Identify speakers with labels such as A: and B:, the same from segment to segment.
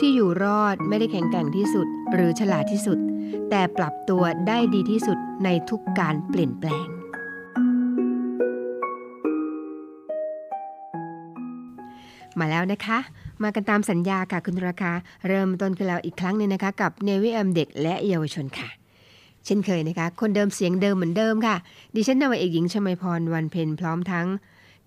A: ที่อยู่รอดไม่ได้แข็งแกร่งที่สุด หรือฉลาดที่สุด แต่ปรับตัวได้ดีที่สุดในทุกการเปลี่ยนแปลง มาแล้วนะคะ มากันตามสัญญาค่ะคุณราคา เริ่มต้นขึ้นแล้วอีกครั้งนึงนะคะ กับเนวิแอมเด็กและเยาวชนค่ะเช่นเคยนะคะ คนเดิมเสียงเดิมเหมือนเดิมค่ะ ดิฉันนาวเอกหญิงชมาพรวันเพ็ญพร้อมทั้ง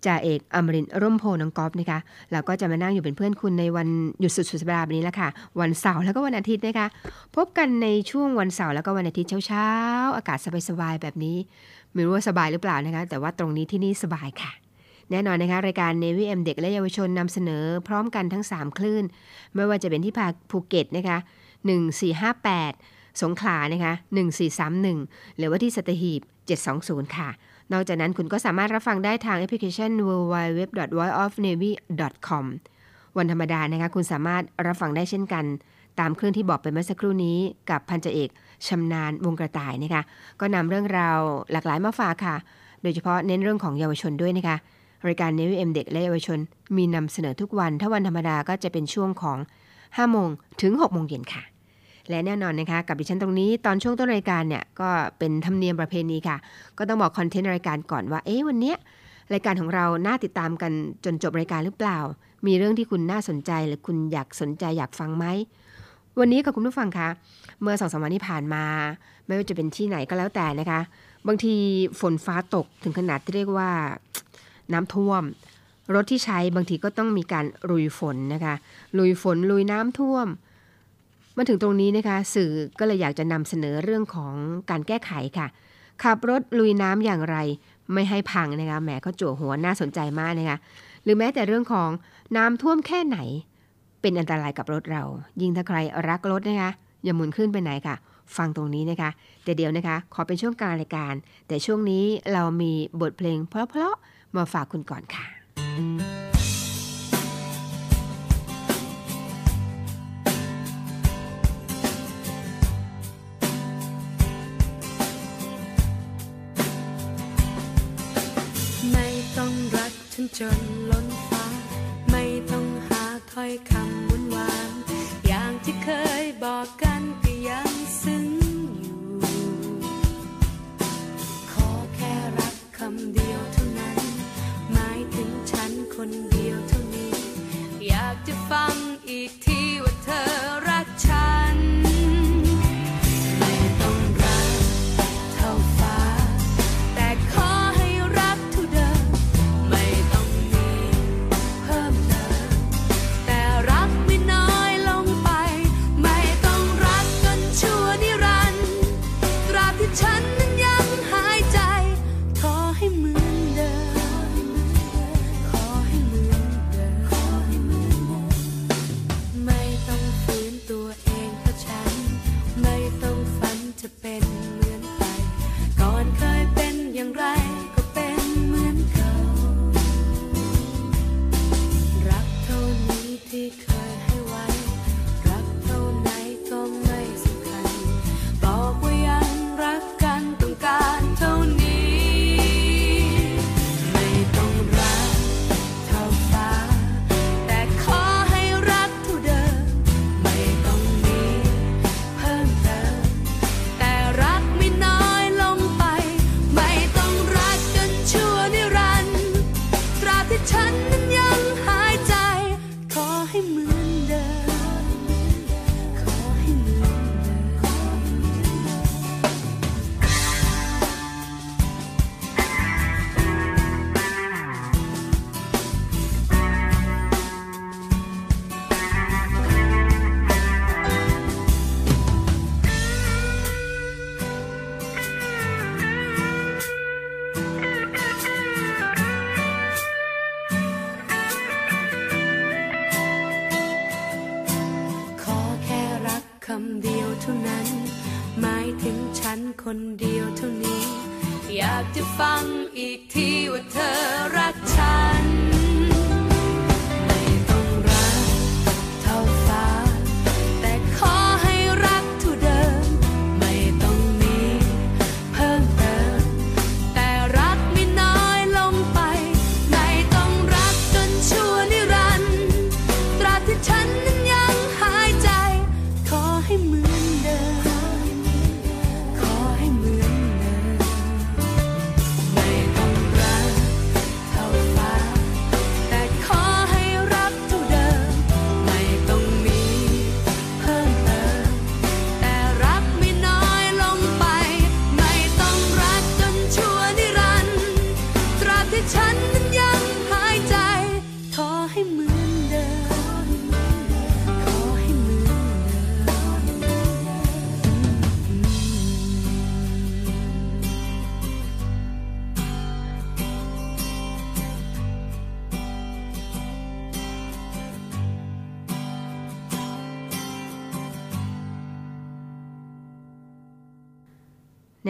A: จ่าเอกอมรินร่มโพน้องกอฟนะคะเราก็จะมานั่งอยู่เป็นเพื่อนคุณในวันหยุดสุดสุดสัปดาห์แบบนี้แหละค่ะ วันเสาร์แล้วก็วันอาทิตย์นะคะพบกันในช่วงวันเสาร์แล้วก็วันอาทิตย์เช้าๆ อากาศสบายๆแบบนี้ ไม่รู้ว่าสบายหรือเปล่านะคะ แต่ว่าตรงนี้ที่นี่สบายค่ะแน่นอนนะคะ รายการ Navy M เด็กและเยาวชนนำเสนอพร้อมกันทั้ง 3 คลื่น ไม่ว่าจะเป็นที่ภาภูเก็ตนะคะ 1458 สงขลานะคะ 1431 หรือว่าที่สัตหีบ 720 ค่ะ นอกจากนั้นคุณก็สามารถรับฟังได้ทางแอปพลิเคชัน www.voiceofnavy.com วันธรรมดานะคะคุณสามารถรับฟังได้เช่นกัน ตามเคลื่นที่บอกไปเมื่อสักครู่นี้ กับพันจเอกชำนาญวงกระต่ายนะคะก็นำเรื่องราวหลากหลายมาฝากค่ะ โดยเฉพาะเน้นเรื่องของเยาวชนด้วยนะคะรายการ n นวิเอ็มเด็กและเยาวชน มีนำเสนอทุกวัน ถ้าวันธรรมดาก็จะเป็นช่วงของ5โมงถึง6โมงเย็นค่ะ และแน่นอนนะคะกับดิฉันตรงนี้ตอนช่วงต้นรายการเนี่ยก็เป็นธรรมเนียมประเพณีค่ะ ก็ต้องบอกคอนเทนต์รายการก่อนว่าเอ๊ะวันเนี้ยรายการของเราน่าติดตามกันจนจบรายการหรือเปล่า มีเรื่องที่คุณน่าสนใจหรือคุณอยากสนใจอยากฟังไหมวันนี้กับคุณผู้ฟังคะเมื่อสองสามวันที่ผ่านมา ไม่ว่าจะเป็นที่ไหนก็แล้วแต่นะคะ บางทีฝนฟ้าตกถึงขนาดที่เรียกว่าน้ำท่วม รถที่ใช้บางทีก็ต้องมีการลุยฝนนะคะ ลุยฝนลุยน้ำท่วม มาถึงตรงนี้นะคะสื่อก็เลยอยากจะนำเสนอเรื่องของการแก้ไขค่ะ ขับรถลุยน้ำอย่างไร ไม่ให้พังนะคะแหมเขาจั่วหัวน่าสนใจมากนะคะหรือแม้แต่เรื่องของน้ำท่วมแค่ไหน เป็นอันตรายกับรถเรา ยิ่งถ้าใครรักรถนะคะอย่าหมุนขึ้นไปไหนค่ะ ฟังตรงนี้นะคะ แต่เดี๋ยวนะคะ ขอเป็นช่วงกลางรายการ แต่ช่วงนี้เรามีบทเพลงเพราะๆมาฝากคุณก่อนค่ะั
B: นจนล้นฟ้า ไม่ต้องหาถ้อยคำวุ่นวานอย่างที่เคยบอกกันก็ยังซึ้งอยู่ ขอแค่รักคำเดียวเท่านั้น หมายถึงฉันคนเดียวเท่านี้ อยากจะฟัง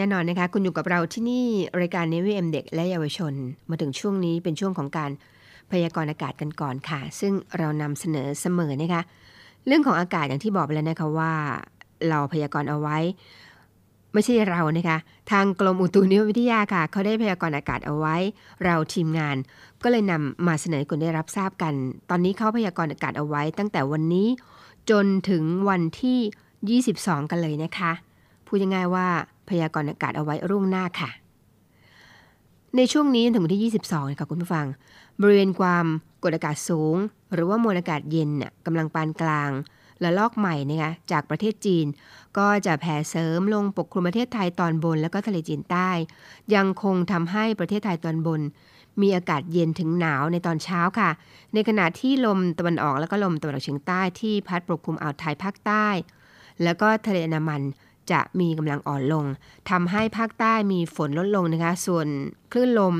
B: น่นอนนะคะ
A: คุณอยู่กับเราที่นี่รายการเนวิเอ็มเด็กและเยาวชน มาถึงช่วงนี้เป็นช่วงของการพยากรณ์อากาศกันก่อนค่ะ ซึ่งเรานำเสนอเสมอนะคะ เรื่องของอากาศอย่างที่บอกไปแล้วนะคะว่า เราพยากรณ์เอาไว้ ไม่ใช่เรานะคะ ทางกรมอุตุนิยมวิทยาค่ะเขาได้พยากรณ์อากาศเอาไว้ เราทีมงาน ก็เลยนำมาเสนอให้คุณได้รับทราบกัน ตอนนี้เขาพยากรณ์อากาศเอาไว้ ตั้งแต่วันนี้จนถึงวันที่ 22 กันเลยนะคะ พูดง่ายๆว่า พยากรณ์อากาศเอาไว้ร่วงหน้าค่ะ ในช่วงนี้ถึงวันที่ 22นะคะคุณผู้ฟัง บริเวณความกดอากาศสูง หรือว่ามวลอากาศเย็นน่ะกำลังปานกลางและลอกใหม่นะคะจากประเทศจีน ก็จะแผ่เสริมลงปกคลุมประเทศไทยตอนบน แล้วก็ทะเลจีนใต้ ยังคงทำให้ประเทศไทยตอนบน มีอากาศเย็นถึงหนาวในตอนเช้าค่ะ ในขณะที่ลมตะวันออกแล้วก็ลมตะวันออกเฉียงใต้ที่พัดปกคลุมอ่าวไทยภาคใต้ แล้วก็ทะเลอันดามัน จะมีกำลังอ่อนลงทำให้ภาคใต้มีฝนลดลงนะคะ ส่วนคลื่นลม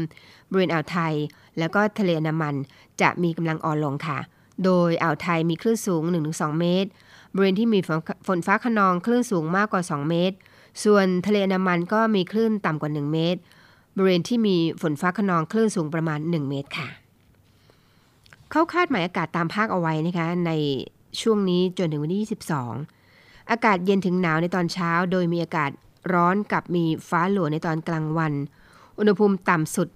A: บริเวณอ่าวไทย แล้วก็ทะเลอันดามัน จะมีกำลังอ่อนลงค่ะ โดยอ่าวไทยมีคลื่นสูง 1-2 เมตร บริเวณที่มีฝนฟ้าขนองคลื่นสูงมากกว่า 2 เมตร ส่วนทะเลอันดามันก็มีคลื่นต่ำกว่า 1 เมตร บริเวณที่มีฝนฟ้าขนองคลื่นสูงประมาณ 1 เมตรค่ะ เขาคาดหมายอากาศตามภาคเอาไว้นะคะในช่วงนี้จนถึงวันที่22 อากาศเย็นถึงหนาวในตอนเช้า โดยมีอากาศร้อนกับมีฟ้าหลัวในตอนกลางวัน อุณหภูมิต่ำสุด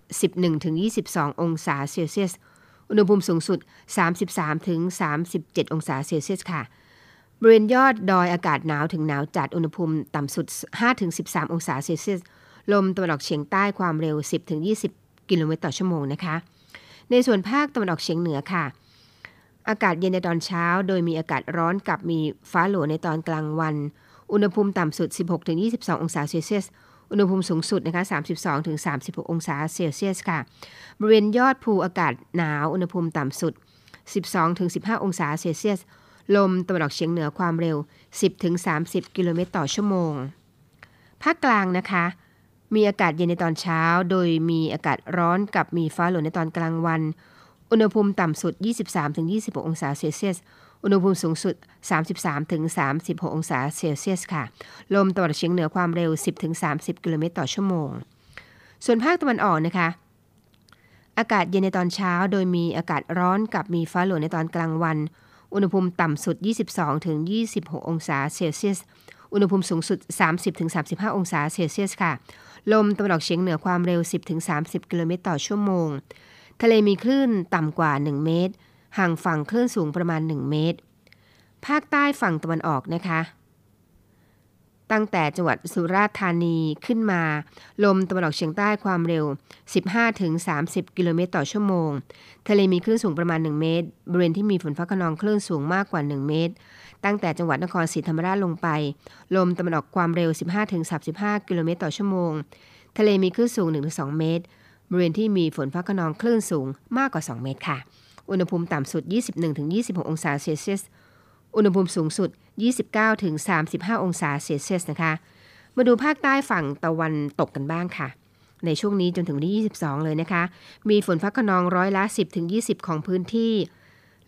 A: 11-22 องศาเซลเซียส อุณหภูมิสูงสุด 33-37 องศาเซลเซียสค่ะบริเวณยอดดอยอากาศหนาวถึงหนาวจัดอุณหภูมิต่ำสุด 5-13 องศาเซลเซียส ลมตะวันออกเฉียงใต้ความเร็ว 10-20 กิโลเมตรต่อชั่วโมงนะคะ ในส่วนภาคตะวันออกเฉียงเหนือค่ะ อากาศเย็นในตอนเช้า โดยมีอากาศร้อนกับมีฟ้าหลัวในตอนกลางวัน อุณหภูมิต่ำสุด 16-22 องศาเซลเซียส อุณหภูมิสูงสุดนะคะ 32-36 องศาเซลเซียสค่ะ บริเวณยอดภูอากาศหนาว อุณหภูมิต่ำสุด 12-15 องศาเซลเซียส ลมตะวันออกเฉียงเหนือความเร็ว 10-30 กิโลเมตรต่อชั่วโมง ภาคกลางนะคะ มีอากาศเย็นในตอนเช้า โดยมีอากาศร้อนกับมีฟ้าหลัวในตอนกลางวัน อุณหภูมิต่ำสุด 23-26 องศาเซลเซียส อุณหภูมิสูงสุด 33-36 องศาเซลเซียสค่ะ ลมตะวันออกเฉียงเหนือความเร็ว 10-30 กิโลเมตรต่อชั่วโมง ส่วนภาคตะวันออกนะคะ อากาศเย็นในตอนเช้า โดยมีอากาศร้อนกับมีฟ้าหลวในตอนกลางวัน อุณหภูมิต่ำสุด 22-26 องศาเซลเซียส อุณหภูมิสูงสุด 30-35 องศาเซลเซียสค่ะ ลมตะวันออกเฉียงเหนือความเร็ว 10-30 กิโลเมตรต่อชั่วโมง ทะเลมีคลื่นต่ำกว่า 1 เมตร ห่างฝั่งคลื่นสูงประมาณ 1 เมตร ภาคใต้ฝั่งตะวันออกนะคะ ตั้งแต่จังหวัดสุราษฎร์ธานีขึ้นมา ลมตะวันออกเฉียงใต้ความเร็ว 15-30 กิโลเมตรต่อชั่วโมง ทะเลมีคลื่นสูงประมาณ 1 เมตร บริเวณที่มีฝนฟ้าขนองคลื่นสูงมากกว่า 1 เมตร ตั้งแต่จังหวัดนครศรีธรรมราชลงไป ลมตะวันออกความเร็ว 15-35 กิโลเมตรต่อชั่วโมง ทะเลมีคลื่นสูง 1-2 เมตร บริเวณที่มีฝนฟ้าขนองคลื่นสูงมากกว่า 2 เมตรค่ะ อุณหภูมิต่ำสุด 21-26 องศาเซลเซียส อุณหภูมิสูงสุด 29-35 องศาเซลเซียสนะคะ มาดูภาคใต้ฝั่งตะวันตกกันบ้างค่ะ ในช่วงนี้จนถึงวันที่ 22 เลยนะคะ มีฝนฟ้าขนองร้อยละ 10-20 ของพื้นที่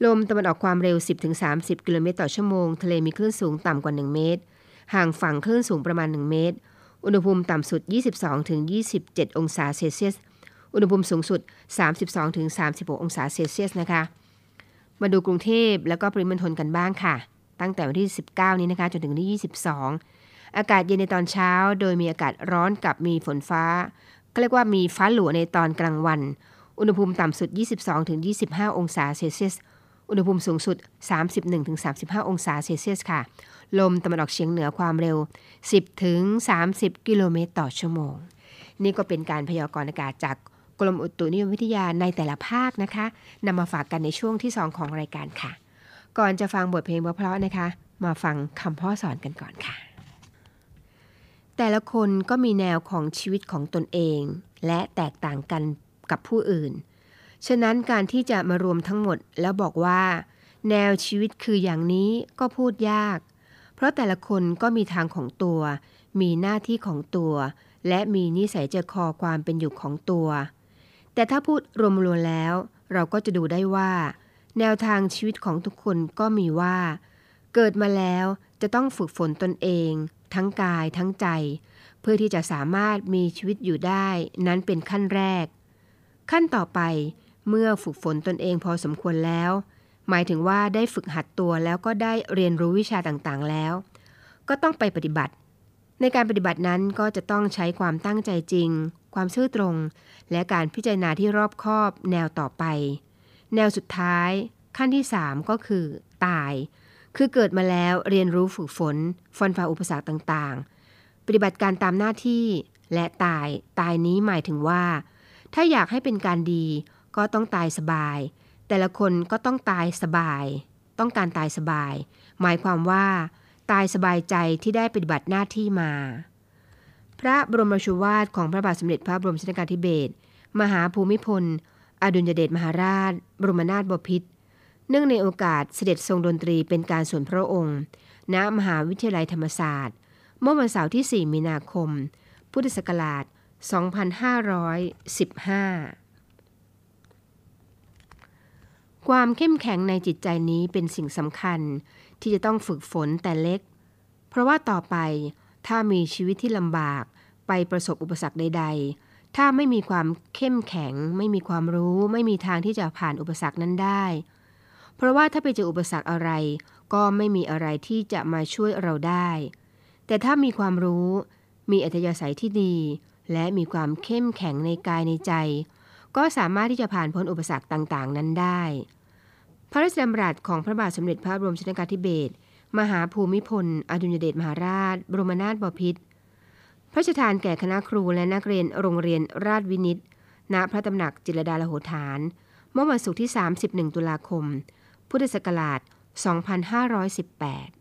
A: ลมตะวันออกความเร็ว 10-30 กิโลเมตรต่อชั่วโมง ทะเลมีคลื่นสูงต่ำกว่า 1 เมตร ห่างฝั่งคลื่นสูงประมาณ 1 เมตร อุณหภูมิต่ำสุด 22-27 องศาเซลเซียส อุณหภูมิสูงสุด 32-36 องศาเซลเซียสนะคะ มาดูกรุงเทพแล้วก็ปริมณฑลกันบ้างค่ะ ตั้งแต่วันที่ 19 นี้นะคะจนถึงวันที่ 22 อากาศเย็นในตอนเช้า โดยมีอากาศร้อนกับมีฝนฟ้าก็เรียกว่ามีฟ้าหลัวในตอนกลางวัน อุณหภูมิต่ำสุด 22-25 องศาเซลเซียส อุณหภูมิสูงสุด 31-35 องศาเซลเซียสค่ะ ลมตะวันออกเฉียงเหนือความเร็ว 10-30 กิโลเมตรต่อชั่วโมงนี่ก็เป็นการพยากรณ์อากาศจาก กรมอุตุนิยมวิทยาในแต่ละภาคนะคะนำมาฝากกันในช่วงที่ 2 ของรายการค่ะ ก่อนจะฟังบทเพลงเพราะๆนะคะ มาฟังคำพ่อสอนกันก่อนค่ะ แต่ละคนก็มีแนวของชีวิตของตนเอง และแตกต่างกันกับผู้อื่น ฉะนั้นการที่จะมารวมทั้งหมดแล้วบอกว่า แนวชีวิตคืออย่างนี้ก็พูดยาก เพราะแต่ละคนก็มีทางของตัว มีหน้าที่ของตัว และมีนิสัยใจคอความเป็นอยู่ของตัว แต่ถ้าพูดรวมๆแล้ว เราก็จะดูได้ว่า แนวทางชีวิตของทุกคนก็มีว่า เกิดมาแล้วจะต้องฝึกฝนตนเอง ทั้งกายทั้งใจ เพื่อที่จะสามารถมีชีวิตอยู่ได้นั้นเป็นขั้นแรก ขั้นต่อไปเมื่อฝึกฝนตนเองพอสมควรแล้ว หมายถึงว่าได้ฝึกหัดตัวแล้วก็ได้เรียนรู้วิชาต่างๆแล้ว ก็ต้องไปปฏิบัติ ในการปฏิบัตินั้นก็จะต้องใช้ความตั้งใจจริง ความซื่อตรง และการพิจารณาที่รอบคอบแนวต่อไป แนวสุดท้าย ขั้นที่ 3 ก็คือ ตาย คือเกิดมาแล้วเรียนรู้ฝึกฝนฟันฝ่าอุปสรรคต่างๆ ปฏิบัติการตามหน้าที่และตายตายนี้หมายถึงว่า ถ้าอยากให้เป็นการดีก็ต้องตายสบาย แต่ละคนก็ต้องตายสบาย ต้องการตายสบาย หมายความว่า ตายสบายใจที่ได้ปฏิบัติหน้าที่มา พระบรมชูวาทของพระบาทสมเด็จพระบรมชนกาธิเบศรมหาภูมิพล อดุลยเดชมหาราช บรมนาถบพิตรเนื่องในโอกาสเสด็จทรงดนตรีเป็นการส่วนพระองค์ ณ มหาวิทยาลัยธรรมศาสตร์ เมื่อวันเสาร์ที่ 4 มีนาคม พุทธศักราช 2515 ความเข้มแข็งในจิตใจนี้เป็นสิ่งสำคัญ ที่จะต้องฝึกฝนแต่เล็ก เพราะว่าต่อไปถ้ามีชีวิตที่ลำบากไปประสบอุปสรรคใด ๆ ถ้าไม่มีความเข้มแข็ง ไม่มีความรู้ ไม่มีทางที่จะผ่านอุปสรรคนั้นได้ เพราะว่าถ้าไปเจออุปสรรคอะไร ก็ไม่มีอะไรที่จะมาช่วยเราได้ แต่ถ้ามีความรู้ มีอัธยาศัยที่ดี และมีความเข้มแข็งในกายในใจ ก็สามารถที่จะผ่านพ้นอุปสรรคต่างๆ นั้นได้ พระราชดำรัสของพระบาทสมเด็จพระบรมชนกาธิเบศรมหาภูมิพล อดุลยเดชมหาราช บรมนาถบพิตรพระราชทานแก่คณะครูและนักเรียนโรงเรียนราชวินิตณพระตำหนักจิรดาลโหฐาน เมื่อวันศุกร์ที่ 31 ตุลาคม พุทธศักราช 2518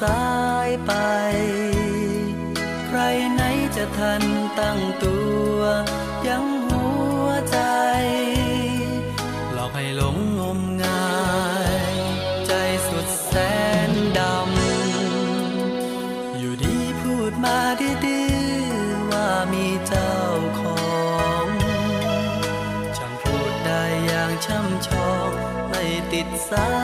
C: สายไป ใครไหนจะทันตั้งตัว ยังหัวใจ หลอกให้หลงงมงาย ใจสุดแสนดำ อยู่ดีพูดมาดื้อๆว่ามีเจ้าของช่างพูดได้อย่างช่ำชองไม่ติดสักค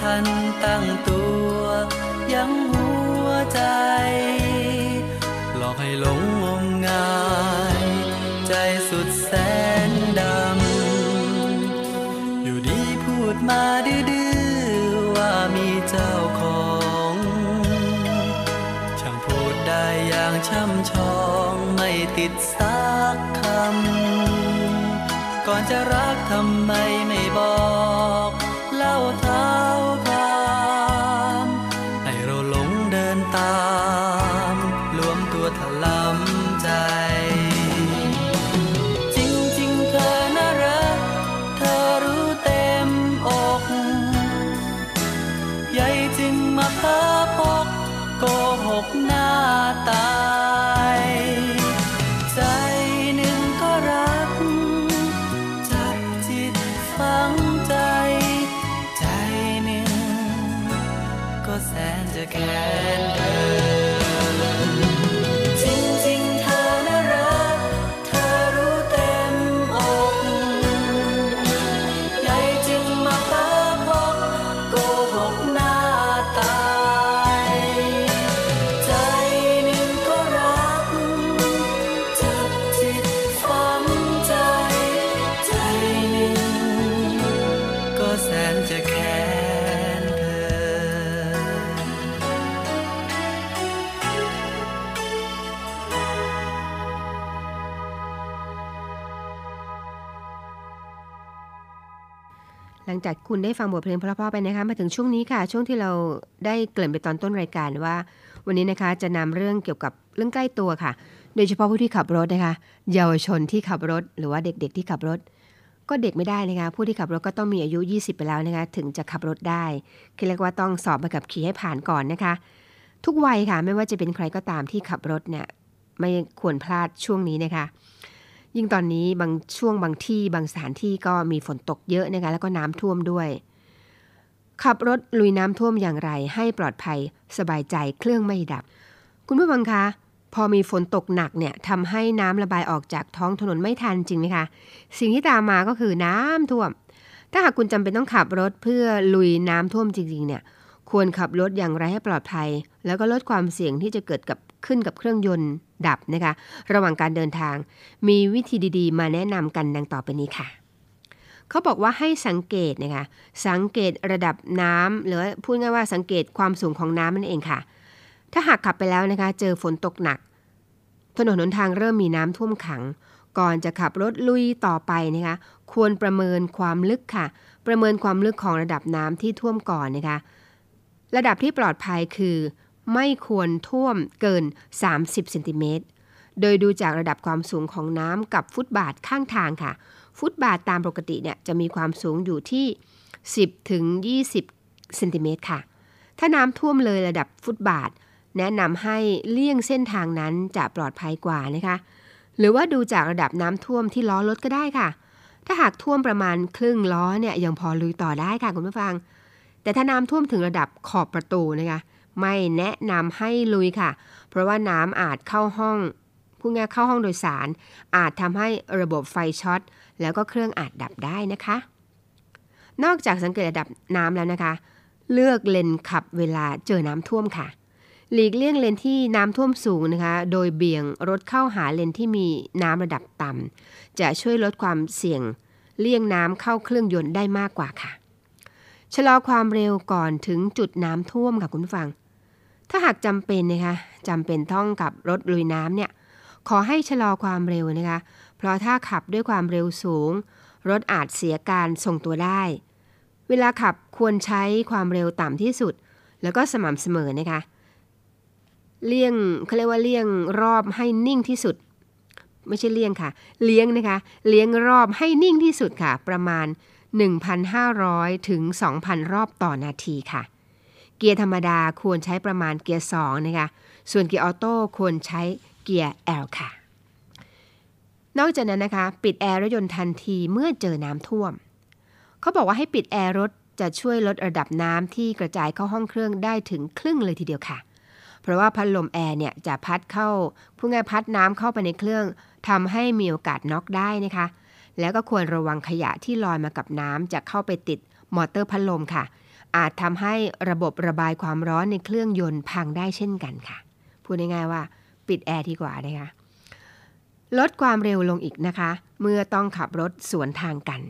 C: ทันตั้งตัว ยังหัวใจ หลอกให้หลงงมงาย ใจสุดแสนดำ อยู่ดีพูดมาดื้อๆว่ามีเจ้าของ ช่างพูดได้อย่างช่ำชองไม่ติดสักคำ ก่อนจะรักทำไม จากคุ
A: ณได้ฟังบทเพลงเพราะๆไปนะคะมาถึงช่วงนี้ค่ะ ช่วงที่เราได้เกริ่นไปตอนต้นรายการว่า วันนี้นะคะจะนำเรื่องเกี่ยวกับเรื่องใกล้ตัวค่ะ โดยเฉพาะผู้ที่ขับรถนะคะ เยาวชนที่ขับรถ หรือว่าเด็กๆที่ขับรถ ก็เด็กไม่ได้นะคะ ผู้ที่ขับรถก็ต้องมีอายุ 20 ไปแล้วนะคะถึงจะขับรถได้คือเรียกว่าต้องสอบใบขับขี่ให้ผ่านก่อนนะคะ ทุกวัยค่ะไม่ว่าจะเป็นใครก็ตามที่ขับรถเนี่ยไม่ควรพลาดช่วงนี้นะคะ ยิ่งตอนนี้บางช่วงบางที่บางสถานที่ก็มีฝนตกเยอะนะคะแล้วก็น้ำท่วมด้วย ขับรถลุยน้ำท่วมอย่างไรให้ปลอดภัยสบายใจเครื่องไม่ดับ คุณผู้ฟังคะพอมีฝนตกหนักเนี่ยทำให้น้ำระบายออกจากท้องถนนไม่ทันจริงไหมคะ สิ่งที่ตามมาก็คือน้ำท่วม ถ้าหากคุณจำเป็นต้องขับรถเพื่อลุยน้ำท่วมจริง ๆ เนี่ย ควรขับรถอย่างไรให้ปลอดภัย แล้วก็ลดความเสี่ยงที่จะเกิดกับขึ้นกับเครื่องยนต์ ดับนะคะ ระหว่างการเดินทาง มีวิธีดีๆ มาแนะนำกันดังต่อไปนี้ค่ะ เขาบอกว่าให้สังเกตนะคะ สังเกตระดับน้ำหรือพูดง่ายว่าสังเกตความสูงของน้ำนั่นเองค่ะ ถ้าหากขับไปแล้วนะคะ เจอฝนตกหนัก ถนนหนทางเริ่มมีน้ำท่วมขัง ก่อนจะขับรถลุยต่อไปนะคะ ควรประเมินความลึกค่ะ ประเมินความลึกของระดับน้ำที่ท่วมก่อนนะคะ ระดับที่ปลอดภัยคือ ไม่ควรท่วมเกิน 30เซนติเมตร โดยดูจากระดับความสูงของน้ำกับฟุตบาทข้างทางค่ะ ฟุตบาทตามปกติเนี่ยจะมีความสูงอยู่ที่ 10ถึง20เซนติเมตรค่ะ ถ้าน้ำท่วมเลยระดับฟุตบาท แนะนำให้เลี่ยงเส้นทางนั้นจะปลอดภัยกว่านะคะ หรือว่าดูจากระดับน้ำท่วมที่ล้อรถก็ได้ค่ะ ถ้าหากท่วมประมาณครึ่งล้อเนี่ยยังพอลุยต่อได้ค่ะคุณผู้ฟังแต่ถ้าน้ำท่วมถึงระดับขอบประตูนะคะ ไม่แนะนำให้ลุยค่ะ เพราะว่าน้ำอาจเข้าห้องพูดง่ายเข้าห้องโดยสาร อาจทำให้ระบบไฟช็อต แล้วก็เครื่องอาจดับได้นะคะ นอกจากสังเกตระดับน้ำแล้วนะคะ เลือกเลนขับเวลาเจอน้ำท่วมค่ะ หลีกเลี่ยงเลนที่น้ำท่วมสูงนะคะ โดยเบี่ยงรถเข้าหาเลนที่มีน้ำระดับต่ำจะช่วยลดความเสี่ยง เลี่ยงน้ำเข้าเครื่องยนต์ได้มากกว่าค่ะชะลอความเร็วก่อนถึงจุดน้ำท่วมค่ะคุณผู้ฟัง ถ้าหากจำเป็นนะคะจำเป็นต้องกับรถลุยน้ำเนี่ยขอให้ชะลอความเร็วนะคะ เพราะถ้าขับด้วยความเร็วสูง รถอาจเสียการทรงตัวได้ เวลาขับควรใช้ความเร็วต่ำที่สุด แล้วก็สม่ำเสมอนะคะ เลี่ยงเขาเรียกว่าเลี่ยงรอบให้นิ่งที่สุด ไม่ใช่เลี่ยงค่ะ เลี้ยงนะคะ เลี้ยงรอบให้นิ่งที่สุดค่ะ ประมาณ 1,500 ถึง 2,000 รอบต่อนาทีค่ะ เกียร์ธรรมดาควรใช้ประมาณเกียร์2นะคะ ส่วนเกียร์ออโต้ควรใช้เกียร์ L ค่ะ นอกจากนั้นนะคะ ปิดแอร์รถยนต์ทันทีเมื่อเจอน้ำท่วม เขาบอกว่าให้ปิดแอร์รถจะช่วยลดระดับน้ำที่กระจายเข้าห้องเครื่องได้ถึงครึ่งเลยทีเดียวค่ะ เพราะว่าพัดลมแอร์เนี่ยจะพัดเข้าผู้ง่ายพัดน้ำเข้าไปในเครื่องทำให้มีโอกาสน็อกได้นะคะ แล้วก็ควรระวังขยะที่ลอยมากับน้ำจะเข้าไปติดมอเตอร์พัดลมค่ะ อาจทำให้ระบบระบายความร้อนในเครื่องยนต์พังได้เช่นกันค่ะ พูดง่ายๆว่าปิดแอร์ดีกว่านะคะ ลดความเร็วลงอีกนะคะ เมื่อต้องขับรถสวนทางกัน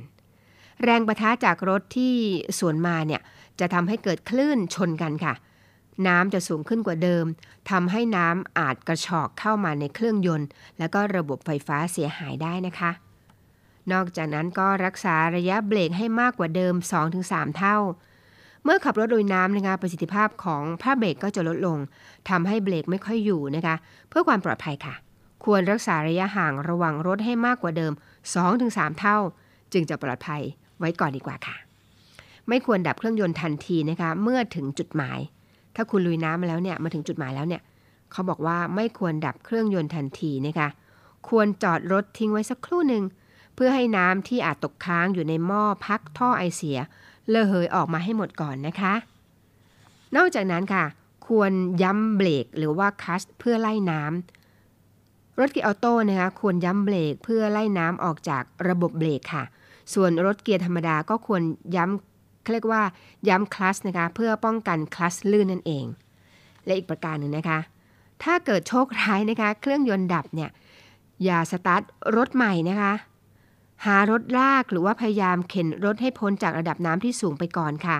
A: แรงปะทะจากรถที่สวนมาเนี่ยจะทำให้เกิดคลื่นชนกันค่ะ น้ำจะสูงขึ้นกว่าเดิมทำให้น้ำอาจกระชอกเข้ามาในเครื่องยนต์ แล้วก็ระบบไฟฟ้าเสียหายได้นะคะ นอกจากนั้นก็รักษาระยะเบรกให้มากกว่าเดิม 2-3 เท่า เมื่อขับรถโดยน้ำนะคะประสิทธิภาพของผ้าเบรกก็จะลดลงทำให้เบรกไม่ค่อยอยู่นะคะ เพื่อความปลอดภัยค่ะ ควรรักษาระยะห่างระหว่างรถให้มากกว่าเดิม 2-3 เท่า จึงจะปลอดภัยไว้ก่อนดีกว่าค่ะ ไม่ควรดับเครื่องยนต์ทันทีนะคะเมื่อถึงจุดหมาย ถ้าคุณลุยน้ำมาแล้วเนี่ยมาถึงจุดหมายแล้วเนี่ยเขาบอกว่าไม่ควรดับเครื่องยนต์ทันทีนะคะ ควรจอดรถทิ้งไว้สักครู่หนึ่งเพื่อให้น้ำที่อาจตกค้างอยู่ในหม้อพักท่อไอเสีย เลอะเหยออกมาให้หมดก่อนนะคะ นอกจากนั้นค่ะ ควรย้ำเบรกหรือว่าคัสเพื่อไล่น้ำรถเกียร์ออโต้นะคะควรย้ำเบรกเพื่อไล่น้ำออกจากระบบเบรกค่ะ ส่วนรถเกียร์ธรรมดาก็ควรย้ำเรียกว่าย้ำคลัสนะคะเพื่อป้องกันคลัสลื่นนั่นเอง และอีกประการหนึ่งนะคะ ถ้าเกิดโชคร้ายนะคะ เครื่องยนต์ดับเนี่ยอย่าสตาร์ทรถใหม่นะคะ หารถลากหรือว่าพยายามเข็นรถให้พ้นจากระดับน้ำที่สูงไปก่อนค่ะ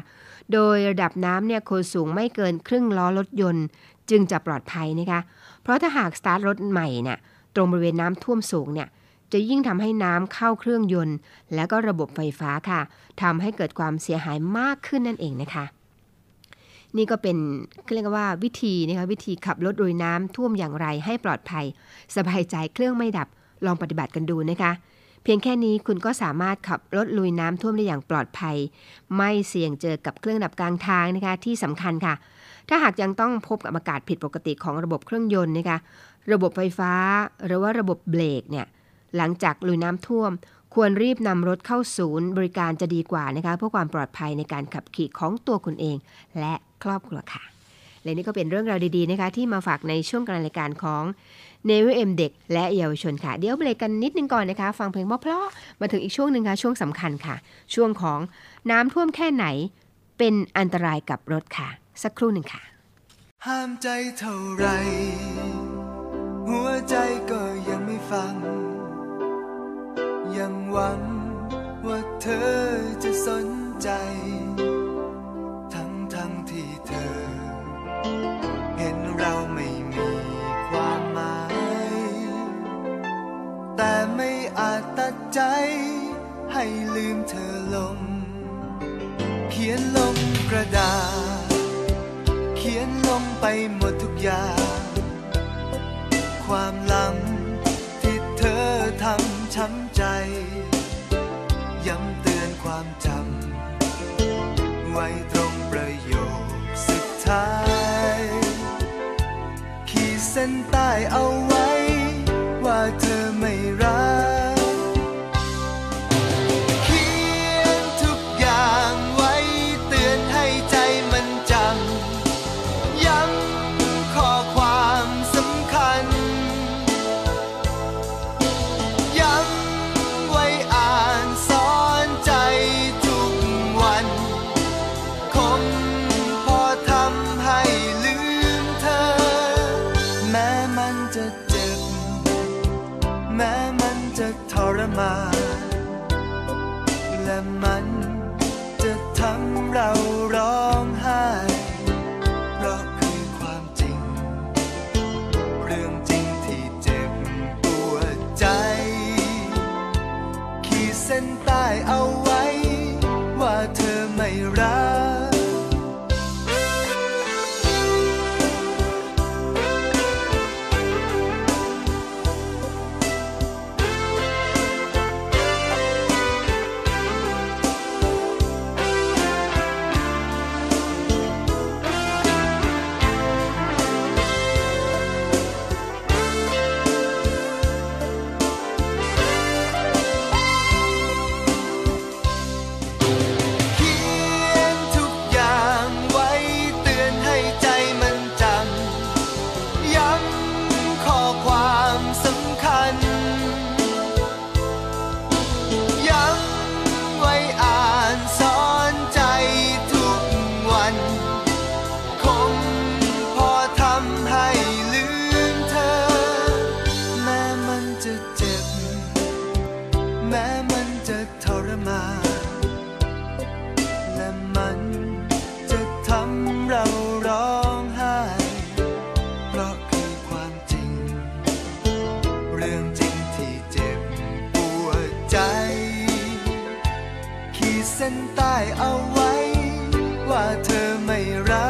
A: โดยระดับน้ำเนี่ยควรสูงไม่เกินครึ่งล้อรถยนต์ จึงจะปลอดภัยนะคะ เพราะถ้าหากสตาร์ทรถใหม่เนี่ยตรงบริเวณน้ำท่วมสูงเนี่ยจะยิ่งทำให้น้ำเข้าเครื่องยนต์ และก็ระบบไฟฟ้าค่ะทำให้เกิดความเสียหายมากขึ้นนั่นเองนะคะ นี่ก็เป็นเรียกว่าวิธีนะคะวิธีขับรถโดยน้ำท่วมอย่างไรให้ปลอดภัย สบายใจเครื่องไม่ดับลองปฏิบัติกันดูนะคะ เพียงแค่นี้คุณก็สามารถขับรถลุยน้ำท่วมได้อย่างปลอดภัย ไม่เสี่ยงเจอกับเครื่องดับกลางทางนะคะที่สำคัญค่ะ ถ้าหากยังต้องพบกับอากาศผิดปกติของระบบเครื่องยนต์นะคะระบบไฟฟ้าหรือว่าระบบเบรกเนี่ยหลังจากลุยน้ำท่วม ควรรีบนำรถเข้าศูนย์ บริการจะดีกว่านะคะเพื่อความปลอดภัยในการขับขี่ของตัวคุณเอง และครอบครัวค่ะ และนี่ก็เป็นเรื่องราวดีๆนะคะ ที่มาฝากในช่วงการรายการของเนวิเอ็มเด็กและเยาวชนค่ะ เดี๋ยวเบรกกันนิดนึงก่อนนะคะ ฟังเพลงเพราะๆมาถึงอีกช่วงหนึ่งค่ะ ช่วงสำคัญค่ะ ช่วงของน้ำท่วมแค่ไหน เป็นอันตรายกับรถค่ะ สักครู่หนึ่งค่ะ
D: ห้ามใจเท่าไร หัวใจก็ยังไม่ฟัง ยังหวังว่าเธอจะสนใจ ทั้งทั้งที่เธอ เห็นเราไม่มีความหมาย แต่ไม่อาจตัดใจให้ลืมเธอลง เขียนลงกระดาษ เขียนลงไปหมดทุกอย่าง ความ ขีดเท เส้นใต้เอาไว้ ว่าเธอไม่รัก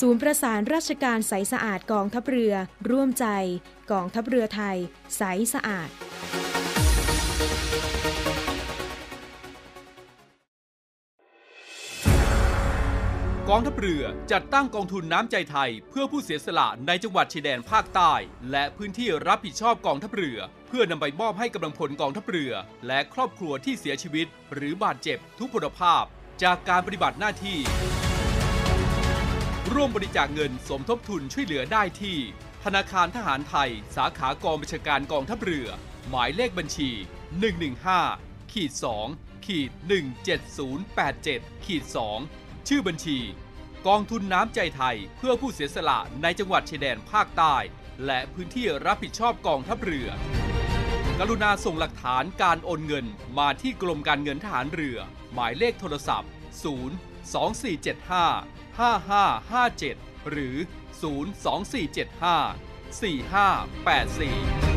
E: ศูนย์ประสานราชการใสสะอาดกองทัพเรือ ร่วมใจ กองทัพเรือไทย ใสสะอาด
F: กองทัพเรือจัดตั้งกองทุนน้ำใจไทย เพื่อผู้เสียสละในจังหวัดชายแดนภาคใต้ และพื้นที่รับผิดชอบกองทัพเรือ เพื่อนำไปมอบให้กำลังพลกองทัพเรือ และครอบครัวที่เสียชีวิต หรือบาดเจ็บทุกพลภาพ จากการปฏิบัติหน้าที่ ร่วมบริจาคเงินสมทบทุนช่วยเหลือได้ที่ ธนาคารทหารไทย สาขากองบัญชาการกองทัพเรือ หมายเลขบัญชี 115ขีด2ขีด17087ขีด2ชื่อบัญชี กองทุนน้ำใจไทยเพื่อผู้เสียสละในจังหวัดชายแดนภาคใต้ และพื้นที่รับผิดชอบกองทัพเรือ กรุณาส่งหลักฐานการโอนเงินมาที่กรมการเงินทหารเรือ หมายเลขโทรศัพท์ 0 2475 5557 หรือ 02475 4584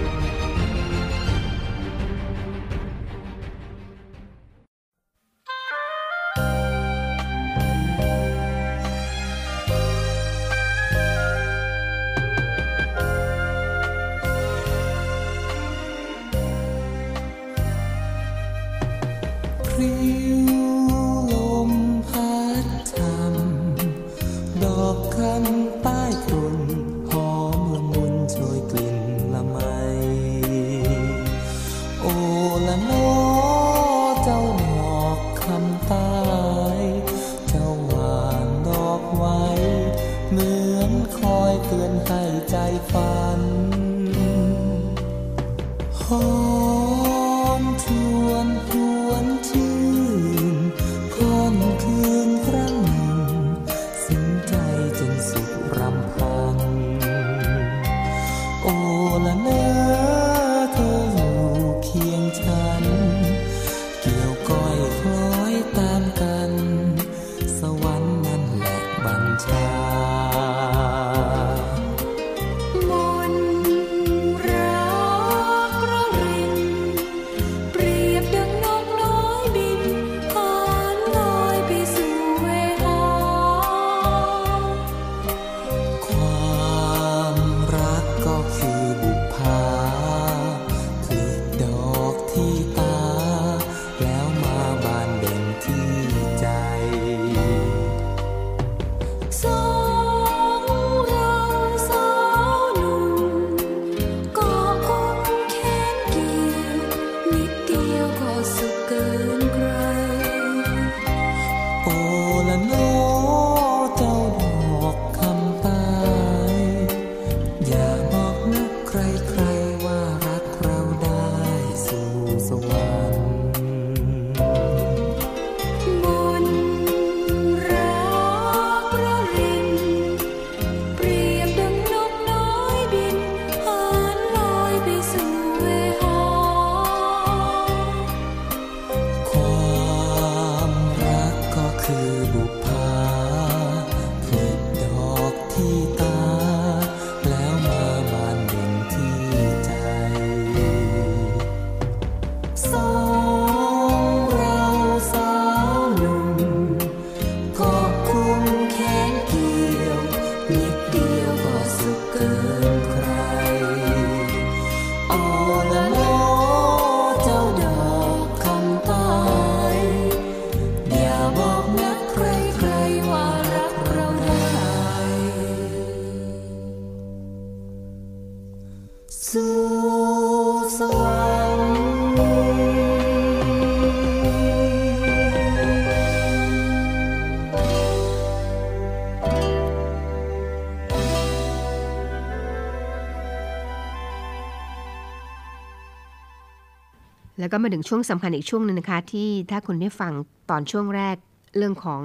C: แล้ว
A: ก็มาถึงช่วงสำคัญอีกช่วงหนึงนะคะ ที่ถ้าคุณได้ฟังตอนช่วงแรกเรื่องของ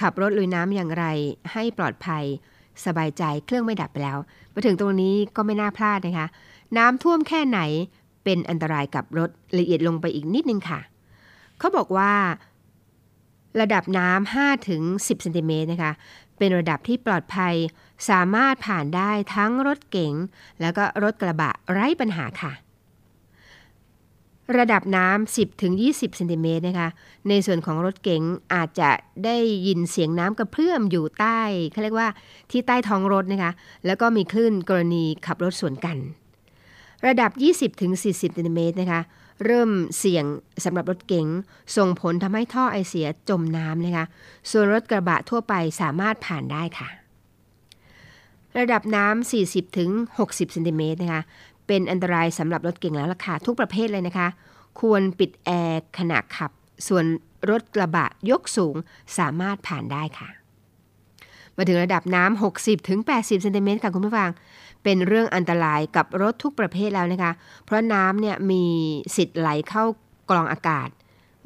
A: ขับรถลุยน้ำอย่างไร ให้ปลอดภัย สบายใจเครื่องไม่ดับไปแล้ว มาถึงตรงนี้ก็ไม่น่าพลาดนะคะ น้ำท่วมแค่ไหนเป็นอันตรายกับรถละเอียดลงไปอีกนิดนึงค่ะ เขาบอกว่า ระดับน้ำ5ถึง10เซนติเมตรนะคะ เป็นระดับที่ปลอดภัย สามารถผ่านได้ทั้งรถเก๋งแล้วก็รถกระบะไร้ปัญหาค่ะ ระดับน้ำ10ถึง20เซนติเมตรนะคะ ในส่วนของรถเก๋งอาจจะได้ยินเสียงน้ำกระเพื่อมอยู่ใต้เขาเรียกว่าที่ใต้ท้องรถนะคะ แล้วก็มีคลื่นกรณีขับรถสวนกัน ระดับ 20ถึง40เซนติเมตรนะคะ เริ่มเสี่ยงสำหรับรถเก๋งส่งผลทำให้ท่อไอเสียจมน้ำนะคะ ส่วนรถกระบะทั่วไปสามารถผ่านได้ค่ะระดับน้ำ 40ถึง60 เซนติเมตรนะคะ เป็นอันตรายสำหรับรถเก่งแล้วล่ะค่ะทุกประเภทเลยนะคะ ควรปิดแอร์ขณะขับ ส่วนรถกระบะยกสูงสามารถผ่านได้ค่ะ มาถึงระดับน้ำ60ถึง80เซนติเมตรค่ะคุณผู้ฟัง เป็นเรื่องอันตรายกับรถทุกประเภทแล้วนะคะ เพราะน้ำเนี่ยมีสิทธิ์ไหลเข้ากรองอากาศ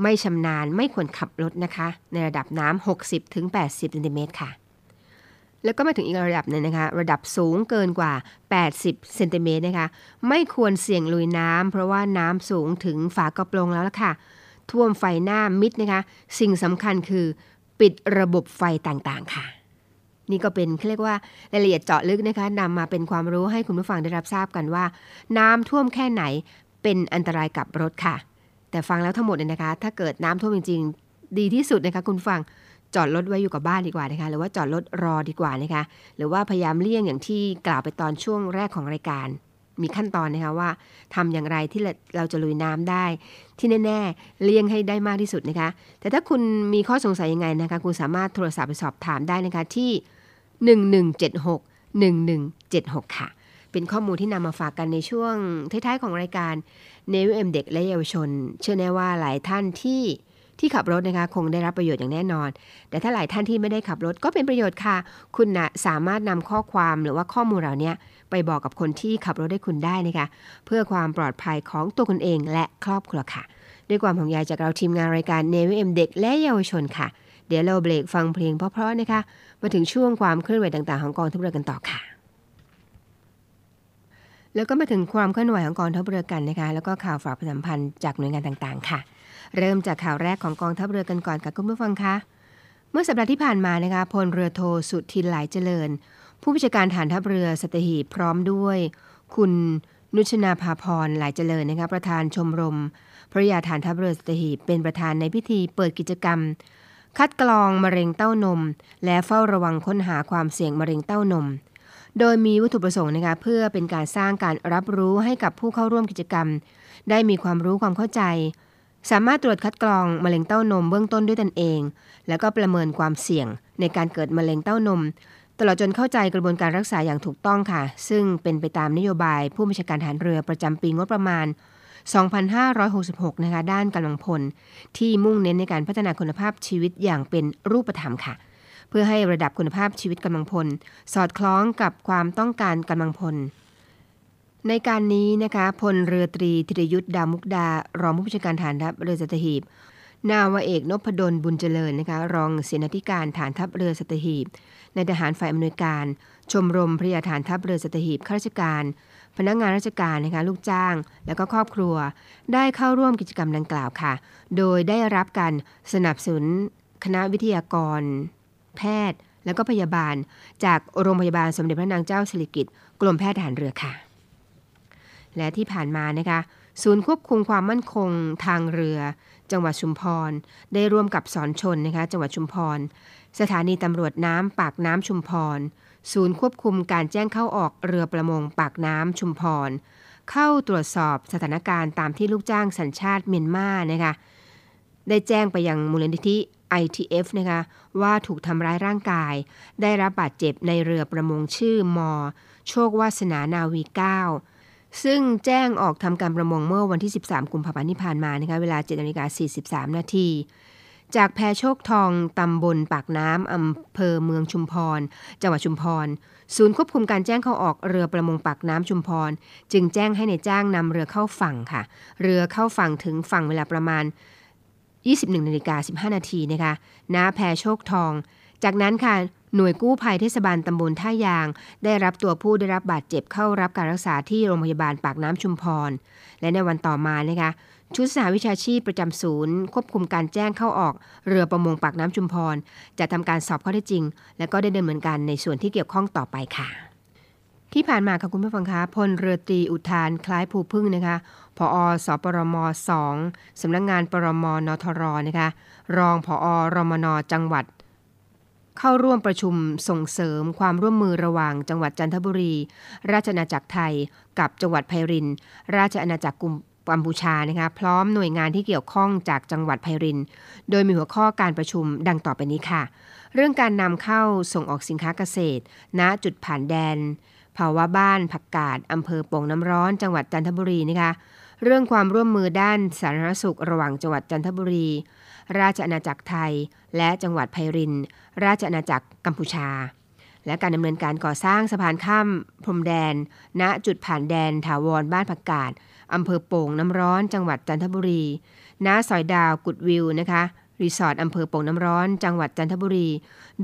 A: ไม่ชำนาญไม่ควรขับรถนะคะ ในระดับน้ำ60ถึง80เซนติเมตรค่ะ แล้วก็มาถึงอีกระดับหนึงนะคะ ระดับสูงเกินกว่า 80 เซนติเมตรนะคะ ไม่ควรเสี่ยงลุยน้ำเพราะว่าน้ำสูงถึงฝากระโปรงแล้วล่ะค่ะ ท่วมไฟหน้ามิดนะคะ สิ่งสำคัญคือปิดระบบไฟต่างๆค่ะ นี่ก็เป็นเรียกว่ารายละเอียดเจาะลึกนะคะนำมาเป็นความรู้ให้คุณผู้ฟังได้รับทราบกันว่า น้ำท่วมแค่ไหนเป็นอันตรายกับรถค่ะ แต่ฟังแล้วทั้งหมดเนี่ยนะคะ ถ้าเกิดน้ำท่วมจริง ๆ ดีที่สุดนะคะคุณฟัง จอดรถไว้อยู่กับบ้านดีกว่านะคะ หรือว่าจอดรถรอดีกว่านะคะ หรือว่าพยายามเลี่ยงอย่างที่กล่าวไปตอนช่วงแรกของรายการ มีขั้นตอนนะคะว่าทำอย่างไรที่เราจะลุยน้ำได้ ที่แน่ๆ เลี่ยงให้ได้มากที่สุดนะคะ แต่ถ้าคุณมีข้อสงสัยยังไงนะคะ คุณสามารถโทรศัพท์ไปสอบถามได้นะคะที่ 1176 1176 ค่ะ เป็นข้อมูลที่นำมาฝากกันในช่วงท้ายๆของรายการเนวิเอ็มเด็กและเยาวชน เชื่อแน่ว่าหลายท่านที่ ที่ขับรถนะคะคงได้รับประโยชน์อย่างแน่นอน แต่ถ้าหลายท่านที่ไม่ได้ขับรถก็เป็นประโยชน์ค่ะ คุณนะสามารถนำข้อความหรือว่าข้อมูลเหล่านี้ไปบอกกับคนที่ขับรถได้คุณได้นะคะเพื่อความปลอดภัยของตัวคุณเองและครอบครัวค่ะ ด้วยความห่วงใยจากเราทีมงานรายการเนวิเอ็มเด็กและเยาวชนค่ะ เดี๋ยวเราเบรกฟังเพลงเพราะๆนะคะมาถึงช่วงความเคลื่อนไหวต่างๆของกองทัพเรือกันต่อค่ะแล้วก็มาถึงความเคลื่อนไหวของกองทัพเรือกันนะคะ แล้วก็ข่าวฝากประชาสัมพันธ์จากหน่วยงานต่างๆ ค่ะ เริ่มจากข่าวแรกของกองทัพเรือกันก่อนค่ะคุณผู้ฟังคะ เมื่อสัปดาห์ที่ผ่านมานะคะพลเรือโทสุทินหลายเจริญ ผู้บัญชาการฐานทัพเรือสัตหีบพร้อมด้วย คุณนุชนาภาพรหลายเจริญนะคะประธานชมรม พระยาฐานทัพเรือสัตหีบเป็นประธานในพิธีเปิดกิจกรรม คัดกรองมะเร็งเต้านม และเฝ้าระวังค้นหาความเสี่ยงมะเร็งเต้านม โดยมีวัตถุประสงค์นะคะเพื่อเป็นการสร้างการรับรู้ให้กับผู้เข้าร่วมกิจกรรม ได้มีความรู้ความเข้าใจ สามารถตรวจคัดกรองมะเร็งเต้านมเบื้องต้นด้วยตนเอง แล้วก็ประเมินความเสี่ยงในการเกิดมะเร็งเต้านม ตลอดจนเข้าใจกระบวนการรักษาอย่างถูกต้องค่ะ ซึ่งเป็นไปตามนโยบายผู้บัญชาการฐานเรือประจำปีงบประมาณ 2566 นะคะ ด้านกำลังพล ที่มุ่งเน้นในการพัฒนาคุณภาพชีวิตอย่างเป็นรูปธรรมค่ะ เพื่อให้ระดับคุณภาพชีวิตกำลังพล สอดคล้องกับความต้องการกำลังพล ในการนี้นะคะพลเรือตรีธิรยุทธ์ดามุกดา รองผู้บัญชาการฐานทัพเรือสัตหีบ นาวเอกนพดลบุญเจริญนะคะรองเสนาธิการฐานทัพเรือสัตหีบ ในทหารฝ่ายอำนวยการ ชมรมพระยาฐานทัพเรือสัตหีบข้าราชการ พนักงานราชการนะคะลูกจ้าง และก็ครอบครัว ได้เข้าร่วมกิจกรรมดังกล่าวค่ะ โดยได้รับการสนับสนุนคณะวิทยากร แพทย์ และก็พยาบาล จากโรงพยาบาลสมเด็จพระนางเจ้าสิริกิติ์กรมแพทย์ทหารเรือค่ะ และที่ผ่านมานะคะ ศูนย์ควบคุมความมั่นคงทางเรือ จังหวัดชุมพร ได้ร่วมกับสอนชนนะคะ จังหวัดชุมพร สถานีตำรวจน้ำปากน้ำชุมพร ศูนย์ควบคุมการแจ้งเข้าออกเรือประมงปากน้ำชุมพร เข้าตรวจสอบสถานการณ์ตามที่ลูกจ้างสัญชาติเมียนมานะคะ ได้แจ้งไปยังมูลนิธิ ITF นะคะว่าถูกทำร้ายร่างกาย ได้รับบาดเจ็บในเรือประมงชื่อมอ โชควาสนานาวี 9 ซึ่งแจ้งออกทำการประมงเมื่อวันที่ 13 กุมภาพันธ์ที่ผ่านมานะคะเวลา7นาฬิกา43 นาที จากแพโชคทองตำบลปากน้ำอำเภอเมืองชุมพร จังหวัดชุมพร ศูนย์ควบคุมการแจ้งเข้าออกเรือประมงปากน้ำชุมพร จึงแจ้งให้ในจ้างนำเรือเข้าฝั่งค่ะ เรือเข้าฝั่งถึงฝั่งเวลาประมาณ 21นาฬิกา15 นาทีนะคะณแพโชคทอง จากนั้นค่ะหน่วยกู้ภัยเทศบาลตำบลท่ายาง ได้รับตัวผู้ได้รับบาดเจ็บเข้ารับการรักษาที่โรงพยาบาลปากน้ำชุมพร และในวันต่อมานะคะชุดสหวิชาชีพประจำศูนย์ ควบคุมการแจ้งเข้าออกเรือประมงปากน้ำชุมพร จะทำการสอบข้อเท็จจริง และก็ได้ดำเนินการในส่วนที่เกี่ยวข้องต่อไปค่ะ ที่ผ่านมาค่ะคุณผู้ฟังคะพลเรือตรีอุทานคล้ายภูพึ่งนะคะผอสปรม2สำนักงงานปรมนทรนะคะ รองผอรมนจังหวัด เข้าร่วมประชุมส่งเสริมความร่วมมือระหว่างจังหวัดจันทบุรี ราชอาณาจักรไทย กับจังหวัดไพริน ราชอาณาจักรกัมพูชานะคะพร้อมหน่วยงานที่เกี่ยวข้องจากจังหวัดไพริน โดยมีหัวข้อการประชุมดังต่อไปนี้ค่ะ เรื่องการนำเข้าส่งออกสินค้าเกษตร ณจุดผ่านแดนภาวะบ้านผักกาดอำเภอโป่งน้ำร้อน จังหวัดจันทบุรีนะคะเรื่องความร่วมมือด้านสาธารณสุขระหว่างจังหวัดจันทบุรี ราชอาณาจักรไทย และจังหวัดไพริน ราชอาณาจักรกัมพูชา และการดำเนินการก่อสร้างสะพานข้ามพรมแดน ณจุดผ่านแดนถาวรบ้านผักกาดอำเภอโป่งน้ำร้อนจังหวัดจันทบุรี ณซอยดาวกุดวิวนะคะรีสอร์ทอำเภอโป่งน้ำร้อน จังหวัดจันทบุรี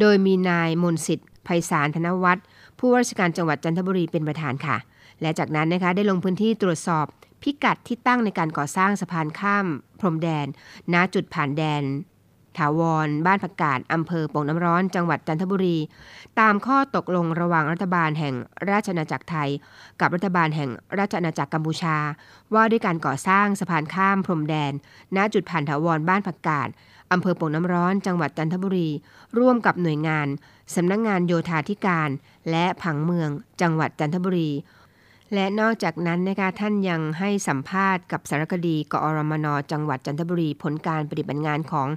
A: โดยมีนายมนสิทธิ์ไพศาลธนวัฒน์ผู้ว่าราชการจังหวัดจันทบุรีเป็นประธานค่ะ และจากนั้นนะคะได้ลงพื้นที่ตรวจสอบ พิกัดที่ตั้งในการก่อสร้างสะพานข้าม พรมแดน ณ จุดผ่านแดน ถาวร บ้านผักกาดอำเภอโป่งน้ำร้อน จังหวัดจันทบุรี ตามข้อตกลงระหว่างรัฐบาลแห่งราชอาณาจักรไทย กับรัฐบาลแห่งราชอาณาจักรกัมพูชา ว่าด้วยการก่อสร้างสะพานข้ามพรมแดน ณ จุดผ่านถาวร บ้านผักกาดอำเภอโป่งน้ำร้อน จังหวัดจันทบุรี ร่วมกับหน่วยงานสำนักงงานโยธาธิการ และผังเมือง จังหวัดจันทบุรี และนอกจากนั้นนะคะท่านยังให้สัมภาษณ์กับสารคดีกอรมนจังหวัดจันทบุรีผลการปฏิบัติงานของ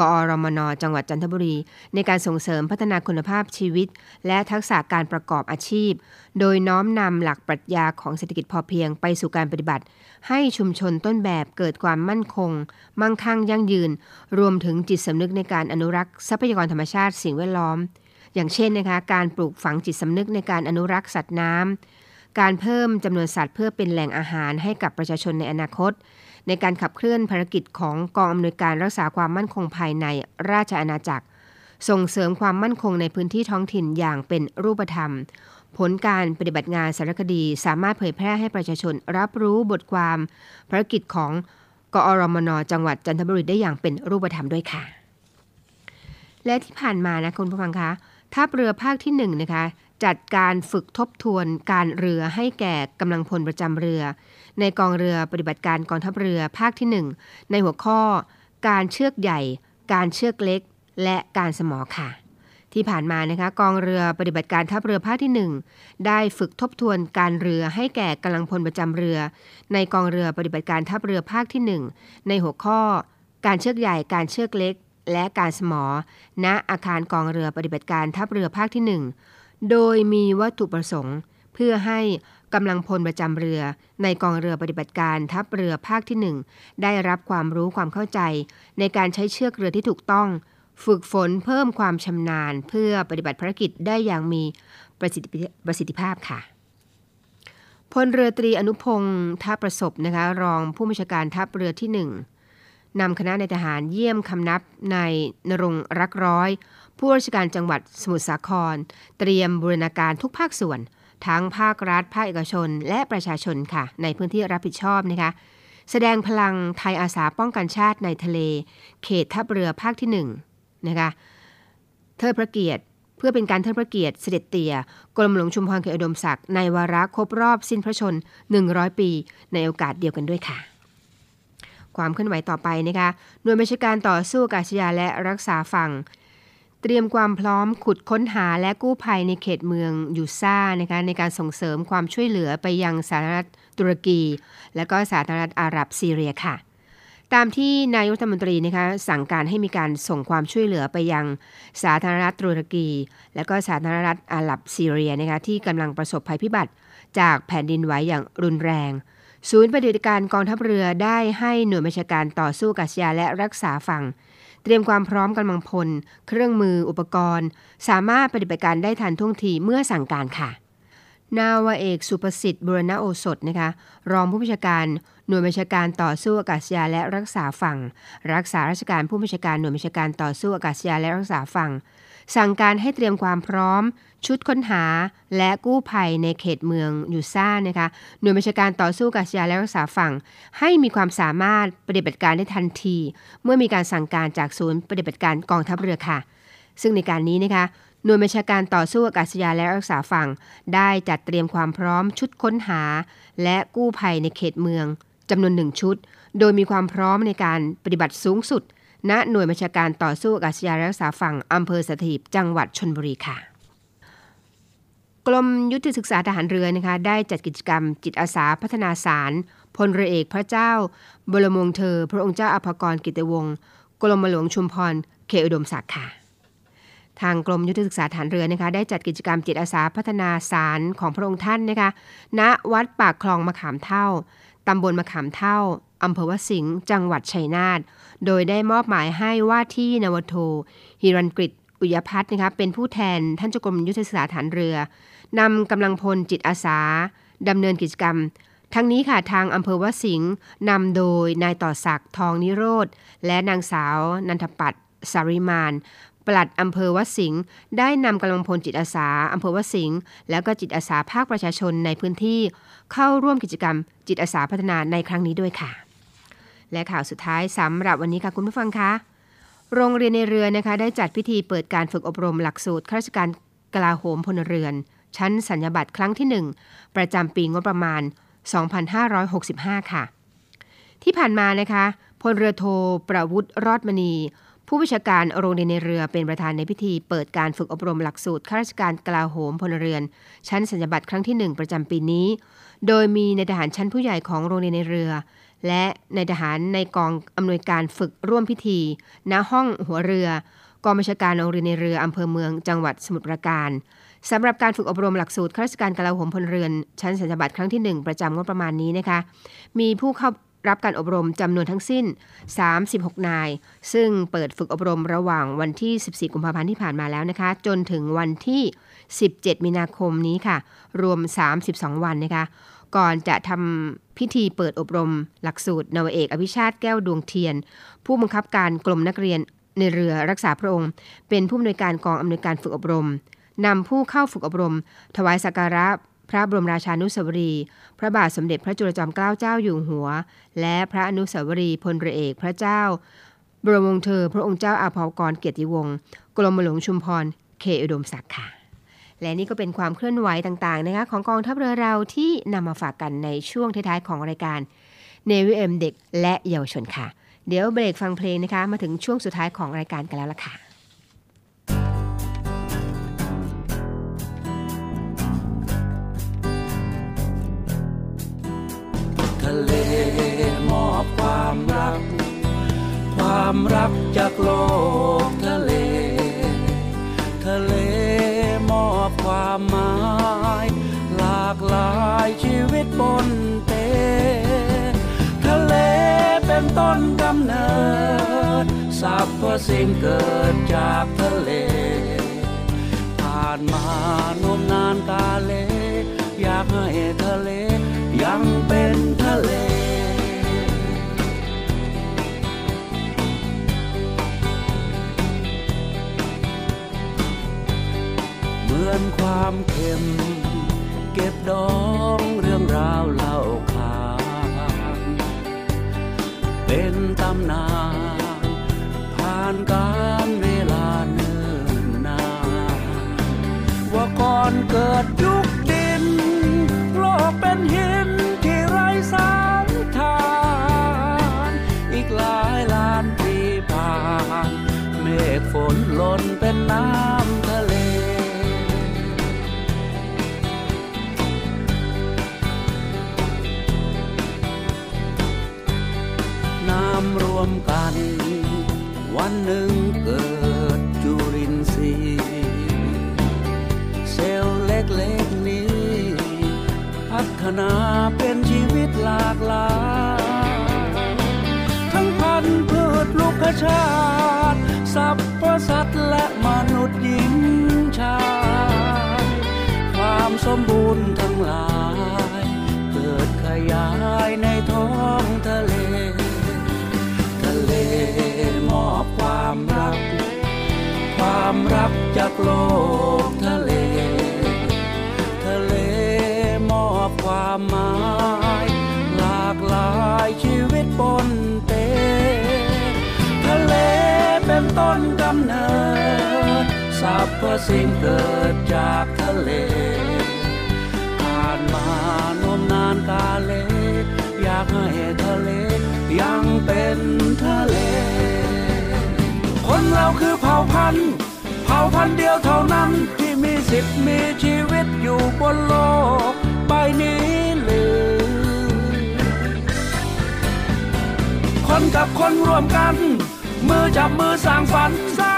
A: กอรมนจังหวัดจันทบุรี ในการส่งเสริมพัฒนาคุณภาพชีวิต และทักษะการประกอบอาชีพ โดยน้อมนำหลักปรัชญาของเศรษฐกิจพอเพียงไปสู่การปฏิบัติ ให้ชุมชนต้นแบบเกิดความมั่นคง มั่งคั่งยั่งยืน รวมถึงจิตสำนึกในการอนุรักษ์ทรัพยากรธรรมชาติสิ่งแวดล้อม อย่างเช่นนะคะการปลูกฝังจิตสำนึกในการอนุรักษ์สัตว์น้ำ การเพิ่มจำนวนสัตว์เพื่อเป็นแหล่งอาหารให้กับประชาชนในอนาคต ในการขับเคลื่อนภารกิจของกองอำนวยการรักษาความมั่นคงภายในราชอาณาจักร ส่งเสริมความมั่นคงในพื้นที่ท้องถิ่นอย่างเป็นรูปธรรม ผลการปฏิบัติงานสารคดีสามารถเผยแพร่ให้ประชาชนรับรู้บทความภารกิจของกอรมนจังหวัดจันทบุรีได้อย่างเป็นรูปธรรมด้วยค่ะ และที่ผ่านมานะคุณผู้ฟังคะทัพเรือภาคที่1นนะคะ จัดการฝึกทบทวนการเรือให้แก่กำลังพลประจำเรือ ในกองเรือปฏิบัติการกองทัพเรือภาคที่ 1 ในหัวข้อ การเชือกใหญ่ การเชือกเล็ก และการสมอค่ะ ที่ผ่านมานะคะกองเรือปฏิบัติการทัพเรือภาคที่ 1 ได้ฝึกทบทวนการเรือให้แก่กำลังพลประจำเรือ ในกองเรือปฏิบัติการทัพเรือภาคที่ 1 ในหัวข้อ การเชือกใหญ่ การเชือกเล็ก และการสมอณอาคารกองเรือปฏิบัติการทัพเรือภาคที่ 1 โดยมีวัตถุประสงค์ เพื่อให้กำลังพลประจำเรือ ในกองเรือปฏิบัติการทัพเรือภาคที่ 1 ได้รับความรู้ความเข้าใจ ในการใช้เชือกเรือที่ถูกต้อง ฝึกฝนเพิ่มความชำนาญ เพื่อปฏิบัติภารกิจได้อย่างมีประสิทธิประสิทธิภาพค่ะพลเรือตรีอนุพงศ์ท่าประสบนะคะรองผู้บัญชาการทัพเรือที่ 1นำคณะนายทหารเยี่ยมคำนับในนรงรักร้อย ผู้ราชการจังหวัดสมุทรสาคร เตรียมบูรณาการทุกภาคส่วน ทั้งภาครัฐ ภาคเอกชน และประชาชนค่ะ ในพื้นที่รับผิดชอบนะคะแสดงพลังไทยอาสาป้องกันชาติในทะเล เขตทัพเรือภาคที่1นะคะเทิดพระเกียรติเพื่อเป็นการเทิดพระเกียรติเสด็จเตี่ยกรมหลวงชุมพรเขตอุดมศักดิ์ในวาระครบรอบสิ้นพระชน 100 ปี ในโอกาสเดียวกันด้วยค่ะ ความเคลื่อนไหวต่อไปนะคะหน่วยบัญชาการต่อสู้อากาศยานและรักษาฝั่ง เตรียมความพร้อมขุดค้นหาและกู้ภัยในเขตเมืองยูซ่านะคะในการส่งเสริมความช่วยเหลือไปยังสาธารณรัฐตุรกี และก็สาธารณรัฐอาหรับซีเรียค่ะ ตามที่นายกรัฐมนตรีนะคะสั่งการให้มีการส่งความช่วยเหลือไปยังสาธารณรัฐตุรกี และก็สาธารณรัฐอาหรับซีเรียนะคะที่กำลังประสบภัยพิบัติจากแผ่นดินไหวอย่างรุนแรงศูนย์ปฏิบัติการกองทัพเรือได้ให้หน่วยบัญชาการต่อสู้กัษยาและรักษาฝั่ง เตรียมความพร้อมกำลังพล เครื่องมืออุปกรณ์ สามารถปฏิบัติการได้ทันท่วงทีเมื่อสั่งการค่ะ นาวเอกสุประสิทธิ์บุรณโอสถนะคะรองผู้บัญชาการหน่วยบัญชาการต่อสู้อากาศยานและรักษาฝั่ง รักษาราชการผู้บัญชาการหน่วยบัญชาการต่อสู้อากาศยานและรักษาฝั่ง สั่งการให้เตรียมความพร้อม ชุดค้นหาและกู้ภัยในเขตเมืองยูซ่านะคะหน่วยบัญชาการต่อสู้กาศยาและรักษาฝั่ง ให้มีความสามารถปฏิบัติการได้ทันที เมื่อมีการสั่งการจากศูนย์ปฏิบัติการกองทัพเรือค่ะ ซึ่งในการนี้นะคะหน่วยบัญชาการต่อสู้อากาศยานและรักษาฝั่ง ได้จัดเตรียมความพร้อมชุดค้นหา และกู้ภัยในเขตเมืองจำนวนหนึ่งชุด โดยมีความพร้อมในการปฏิบัติสูงสุด ณหน่วยบัญชาการต่อสู้อากาศยานและรักษาฝั่งอำเภอสถีบจังหวัดชนบุรีค่ะ กรมยุทธศึกษาทหารเรือนะคะได้จัดกิจกรรมจิตอาสาพัฒนาสารพลเรือเอกพระเจ้า บรมวงศ์เธอ พระองค์เจ้าอภากรกิติวงศ์กรมหลวงชุมพรเขตอุดมศักดิ์ค่ะทางกรมยุทธศึกษาฐานเรือนะคะได้จัดกิจกรรมจิตอาสาพัฒนาสารของพระองค์ท่านนะคะณวัดปากคลองมะขามเท่าตำบลมะขามเท่าอำเภอวสิงห์จังหวัดชัยนาทโดยได้มอบหมายให้ว่าที่นวโทฮิรันกฤตอุยพัฒน์นะคะเป็นผู้แทนท่านเจ้ากรมยุทธศึกษาฐานเรือ นำกำลังพลจิตอาสาดำเนินกิจกรรม ทั้งนี้ค่ะทางอำเภอวสิงห์นำโดยนายต่อศักดิ์ทองนิโรธและนางสาว นันทปัตย์สาริมานปลัดอำเภอวัดสิงห์ได้นำกำลังพลจิตอาสาอำเภอวัดสิงห์แล้วก็จิตอาสาภาคประชาชนในพื้นที่ เข้าร่วมกิจกรรม จิตอาสาพัฒนาในครั้งนี้ด้วยค่ะ และข่าวสุดท้ายสำหรับวันนี้ค่ะคุณผู้ฟังคะโรงเรียนในเรือนะคะได้จัดพิธีเปิดการฝึกอบรมหลักสูตรข้าราชการกลาโหมพลเรือน ชั้นสัญญบัตรครั้งที่ 1 ประจำปีงบประมาณ 2565 ค่ะ ที่ผ่านมานะคะพลเรือโทประวุฒิรอดมณี ผู้วิชาการโรงเรียนในเรือเป็นประธานในพิธี เปิดการฝึกอบรมหลักสูตรข้าราชการกลาโหมพลเรือน ชั้นสัญญบัตรครั้งที่ 1 ประจำปีนี้ โดยมีในทหารชั้นผู้ใหญ่ของโรงเรียนในเรือ และในทหารในกองอำนวยการฝึกร่วมพิธี ณห้องหัวเรือกองบัญชาการโรงเรียนในเรืออำเภอเมืองจังหวัดสมุทรปราการ สำหรับการฝึกอบรมหลักสูตรข้าราชการกลาโหมพลเรือน ชั้นสัญญาบัตรครั้งที่ 1 ประจำงบประมาณนี้นะคะ มีผู้เข้ารับการอบรมจำนวนทั้งสิ้น 36 นาย ซึ่งเปิดฝึกอบรมระหว่างวันที่ 14 กุมภาพันธ์ที่ผ่านมาแล้วนะคะ จนถึงวันที่ 17 มีนาคมนี้ค่ะ รวม 32 วันนะคะ ก่อนจะทำพิธีเปิดอบรมหลักสูตรนาวเอกอภิชาติแก้วดวงเทียน ผู้บังคับการกรมนักเรียนในเรือรักษาพระองค์ เป็นผู้อำนวยการกองอำนวยการฝึกอบรม นำผู้เข้าฝึกอบรม ถวายสักการะพระบรมราชานุสาวรี พระบาทสมเด็จพระจุลจอมเกล้าเจ้าอยู่หัว และพระอนุสาวรีพลเรือเอกพระเจ้า บรมวงศ์เธอ พระองค์เจ้าอาภากรเกียรติวงศ์กรมหลวงชุมพรเขอุดมศักดิ์ค่ะ และนี่ก็เป็นความเคลื่อนไหวต่างๆนะคะของกองทัพเรือเราที่นำมาฝากกันในช่วงท้ายๆของรายการเนวิเอ็มเด็กและเยาวชนค่ะ เดี๋ยวเบรกฟังเพลงนะคะ มาถึงช่วงสุดท้ายของรายการกันแล้วล่ะค่ะ
G: เลมอบความรัก ความรักจากโลกทะเล ทะเลมอบความหมาย หลากหลายชีวิตบนเต ทะเลเป็นต้นกำเนิดสรรพสิ่งเกิดจากทะเล ผ่านมานมนานกาเล อยากให้ทะเล ยังเป็นทะเล เหมือนความเค็ม เก็บดองเรื่องราวเล่าขานเป็นตำนานผ่านการเวลาเนิ่นนาน ว่าก่อนเกิดยุค นหล่นเป็นน้ำทะเล น้ำรวมกัน วันหนึ่งเกิดจุรินทรีย์เซลล์เล็กๆนี้ พัฒนาเป็นชีวิตหลากหลาย ทั้งพันธุ์พืชลูกชาติสัพ สมบูรณ์ทั้งหลาย เกิดขยายในท้องทะเล ทะเลมอบความรัก ความรักจากโลกทะเล ทะเลมอบความหมายหลากหลายชีวิตบนเตทะเลเป็นต้นกำเนิดสรรพสิ่งเกิดจากทะเล มนานกาเลอยากให้ทะเลยังเป็นทะเล คนเราคือเผ่าพันธุ์เผ่าพันธุ์เดียวเท่านั้นที่มีสิทธิ์มีชีวิตอยู่บนโลกใบนี้หรือคนกับคนรวมกัน มือจับมือสร้างฝันสร้าง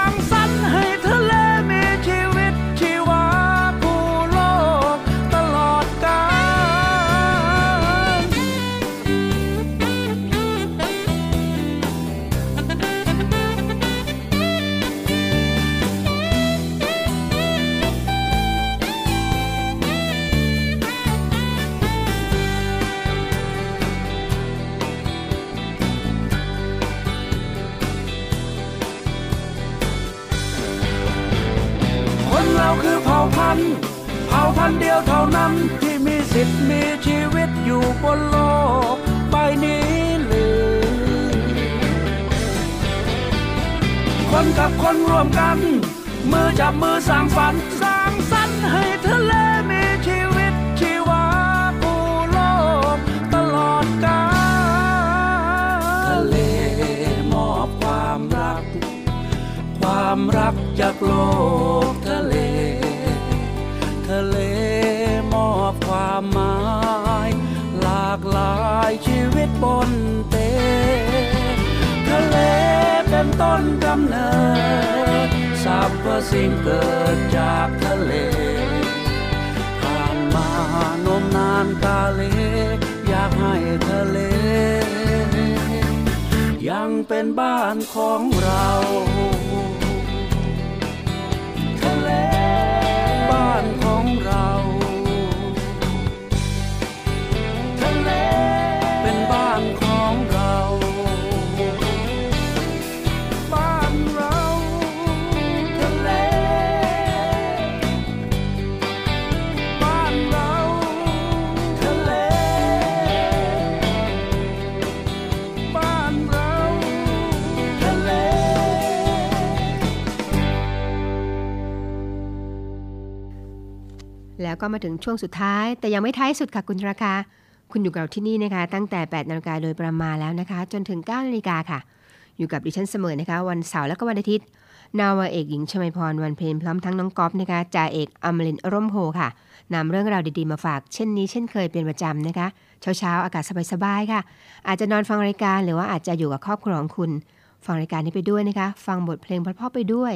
G: เผ่าพันเดียวเท่านั้นที่มีสิทธิ์มีชีวิตอยู่บนโลกใบนี้หรือ คนกับคนรวมกัน มือจับมือสร้างฝันสร้างสรรค์ให้ทะเลมีชีวิตชีวาผู้โลกตลอดกาลทะเลมอบความรัก ความรักจากโลก ชีวิตบนเตทะเลเป็นต้นกำเนิดสรรพสิ่งเกิดจากทะเลผ่านมานมนานกาเล อยากให้ทะเล ยังเป็นบ้านของเรา
A: แล้วก็มาถึงช่วงสุดท้าย แต่ยังไม่ท้ายสุดค่ะคุณราคา คุณอยู่กับเราที่นี่นะคะ ตั้งแต่8นาฬิกาโดยประมาณแล้วนะคะ จนถึง9นาฬิกาค่ะ อยู่กับดิฉันเสมอนะคะ วันเสาร์และก็วันอาทิตย์ นาวาเอกหญิงชมาพรวันเพลนพร้อมทั้งน้องก๊อฟนะคะจ่าเอกอมรินร์ร่มโพค่ะนำเรื่องราวดีๆมาฝากเช่นนี้เช่นเคยเป็นประจำนะคะเช้าๆอากาศสบายๆค่ะ อาจจะนอนฟังรายการหรือว่าอาจจะอยู่กับครอบครัวของคุณ ฟังรายการนี้ไปด้วยนะคะ ฟังบทเพลงเพราะๆไปด้วย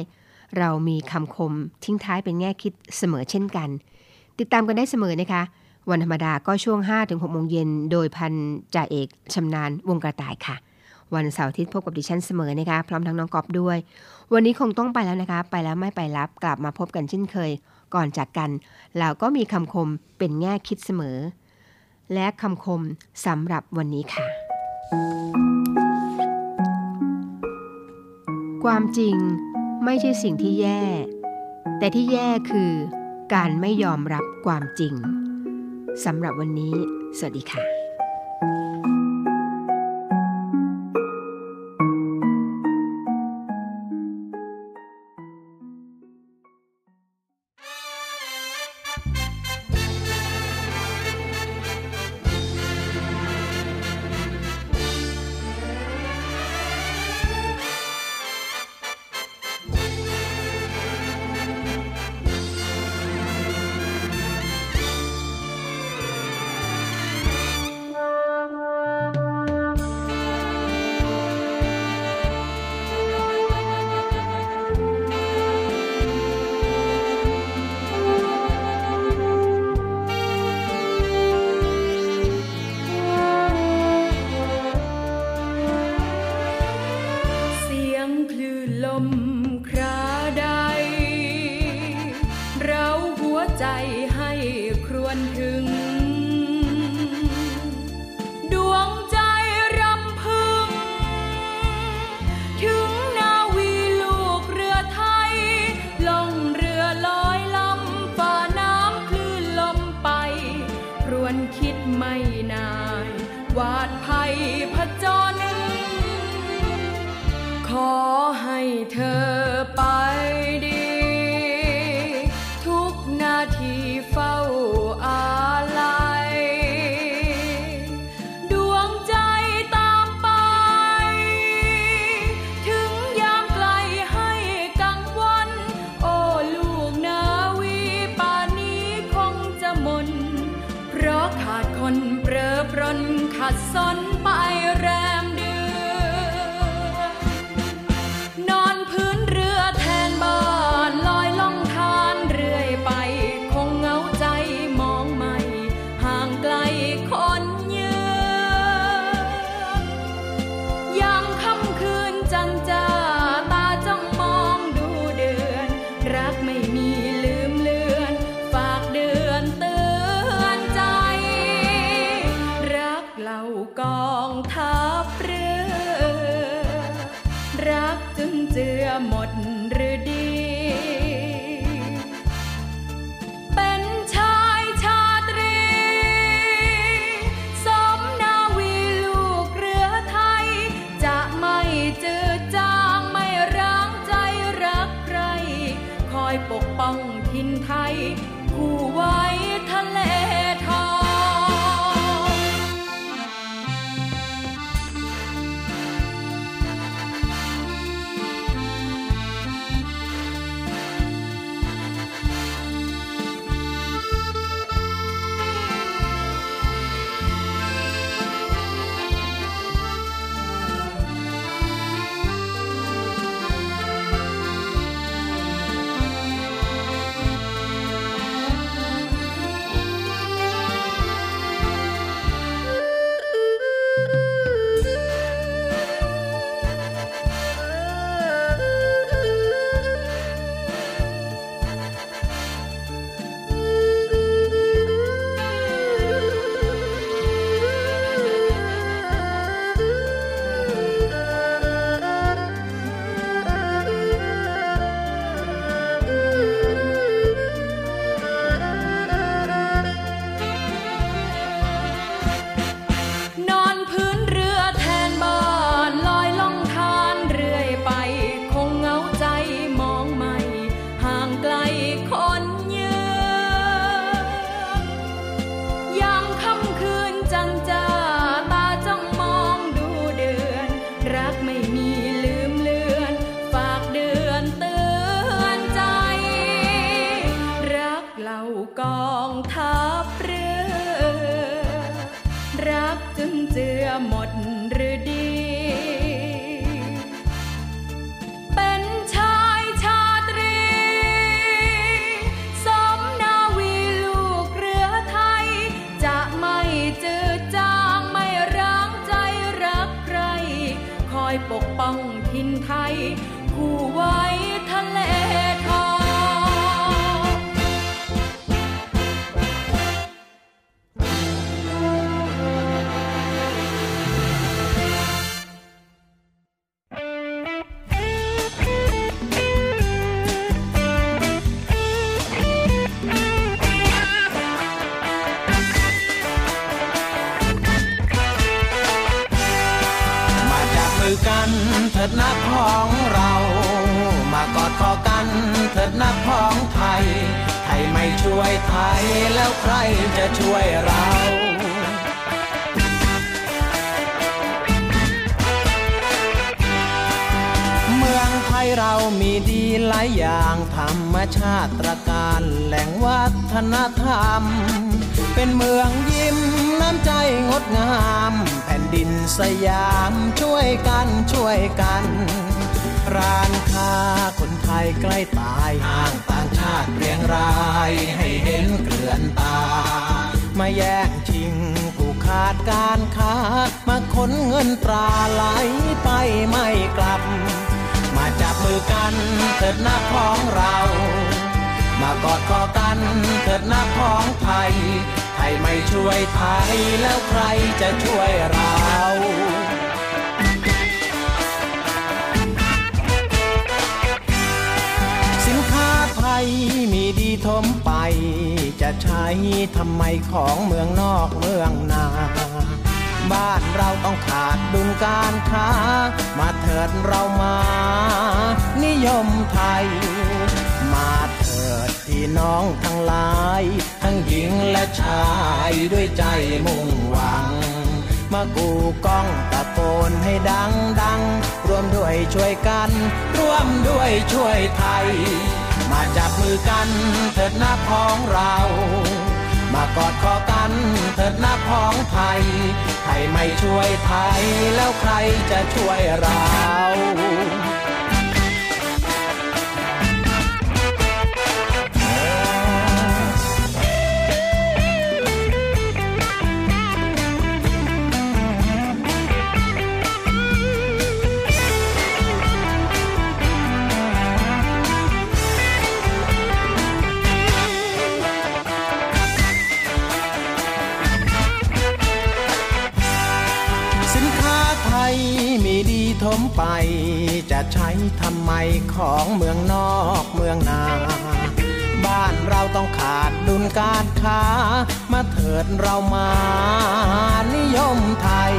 A: เรามีคำคมทิ้งท้ายเป็นแง่คิดเสมอเช่นกัน ติดตามกันได้เสมอนะคะ วันธรรมดาก็ช่วง 5-6โมงเย็นโดยพันจ่าเอกชำนาญวงกระต่ายค่ะ วันเสาร์อาทิตย์พบกับดิฉันเสมอนะคะ พร้อมทั้งน้องกอบด้วย วันนี้คงต้องไปแล้วนะคะ ไปแล้วไม่ไปรับกลับมาพบกันเช่นเคย ก่อนจากกันเราก็มีคำคมเป็นแง่คิดเสมอ และคำคมสำหรับวันนี้ค่ะ ความจริงไม่ใช่สิ่งที่แย่ แต่ที่แย่คือ การไม่ยอมรับความจริงสำหรับวันนี้ สวัสดีค่ะ「
H: จะช่วยเรา
I: เมืองไทยเรามีดีหลายอย่างธรรมชาติตรการแหล่งวัฒนธรรม เป็นเมืองยิ้มน้ำใจงดงาม แผ่นดินสยามช่วยกันช่วยกัน ร้านค้าคนไทยใกล้ตายห่างตาาติเรียงรายให้เห็นเกลื่อนตา มาแย่งชิงผู้ขาดการค้า มาขนเงินตราไหลไปไม่กลับ มาจับมือกันเถิดหน้าของเรา มากอดคอกันเถิดหน้าของไทยไทยไม่ช่วยไทยแล้วใครจะช่วยเรา มีดีทมไป จะใช้ทำไมของเมืองนอกเมืองนา บ้านเราต้องขาดดุลการค้า มาเถิดเรามา นิยมไทย มาเถิดพี่น้องทั้งหลาย ทั้งหญิงและชายด้วยใจมุ่งหวัง มากูกล้องตะโกนให้ดังดัง รวมด้วยช่วยกัน ร่วมด้วยช่วยไทย มาจับมือกันเถิดหน้าพ้องเรา มากอดคอกันเถิดหน้าพ้องไทยไทยไม่ช่วยไทยแล้วใครจะช่วยเรา ไป จะใช้ทำไมของเมืองนอกเมืองนา บ้านเราต้องขาดดุลการค้า มาเถิดเรามานิยมไทย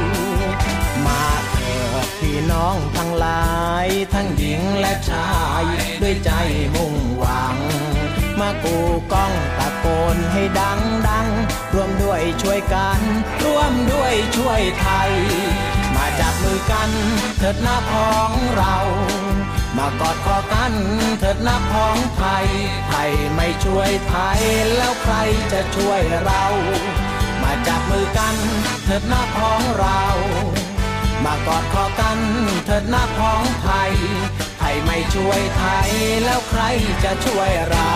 I: มาเถิดพี่น้องทั้งหลาย ทั้งหญิงและชาย ด้วยใจมุ่งหวัง มากูก้องตะโกนให้ดังดังร่วมด้วยช่วยกัน ร่วมด้วยช่วยไทย จับมือกัน เถิดหน้าพ้องเรา มากอดคอกันเถิดหน้าพ้องไทย ไทยไม่ช่วยไทยแล้วใครจะช่วยเรา มาจับมือกันเถิดหน้าพ้องเรา มากอดคอกันเถิดหน้าพ้องไทย ไทยไม่ช่วยไทยแล้วใครจะช่วยเรา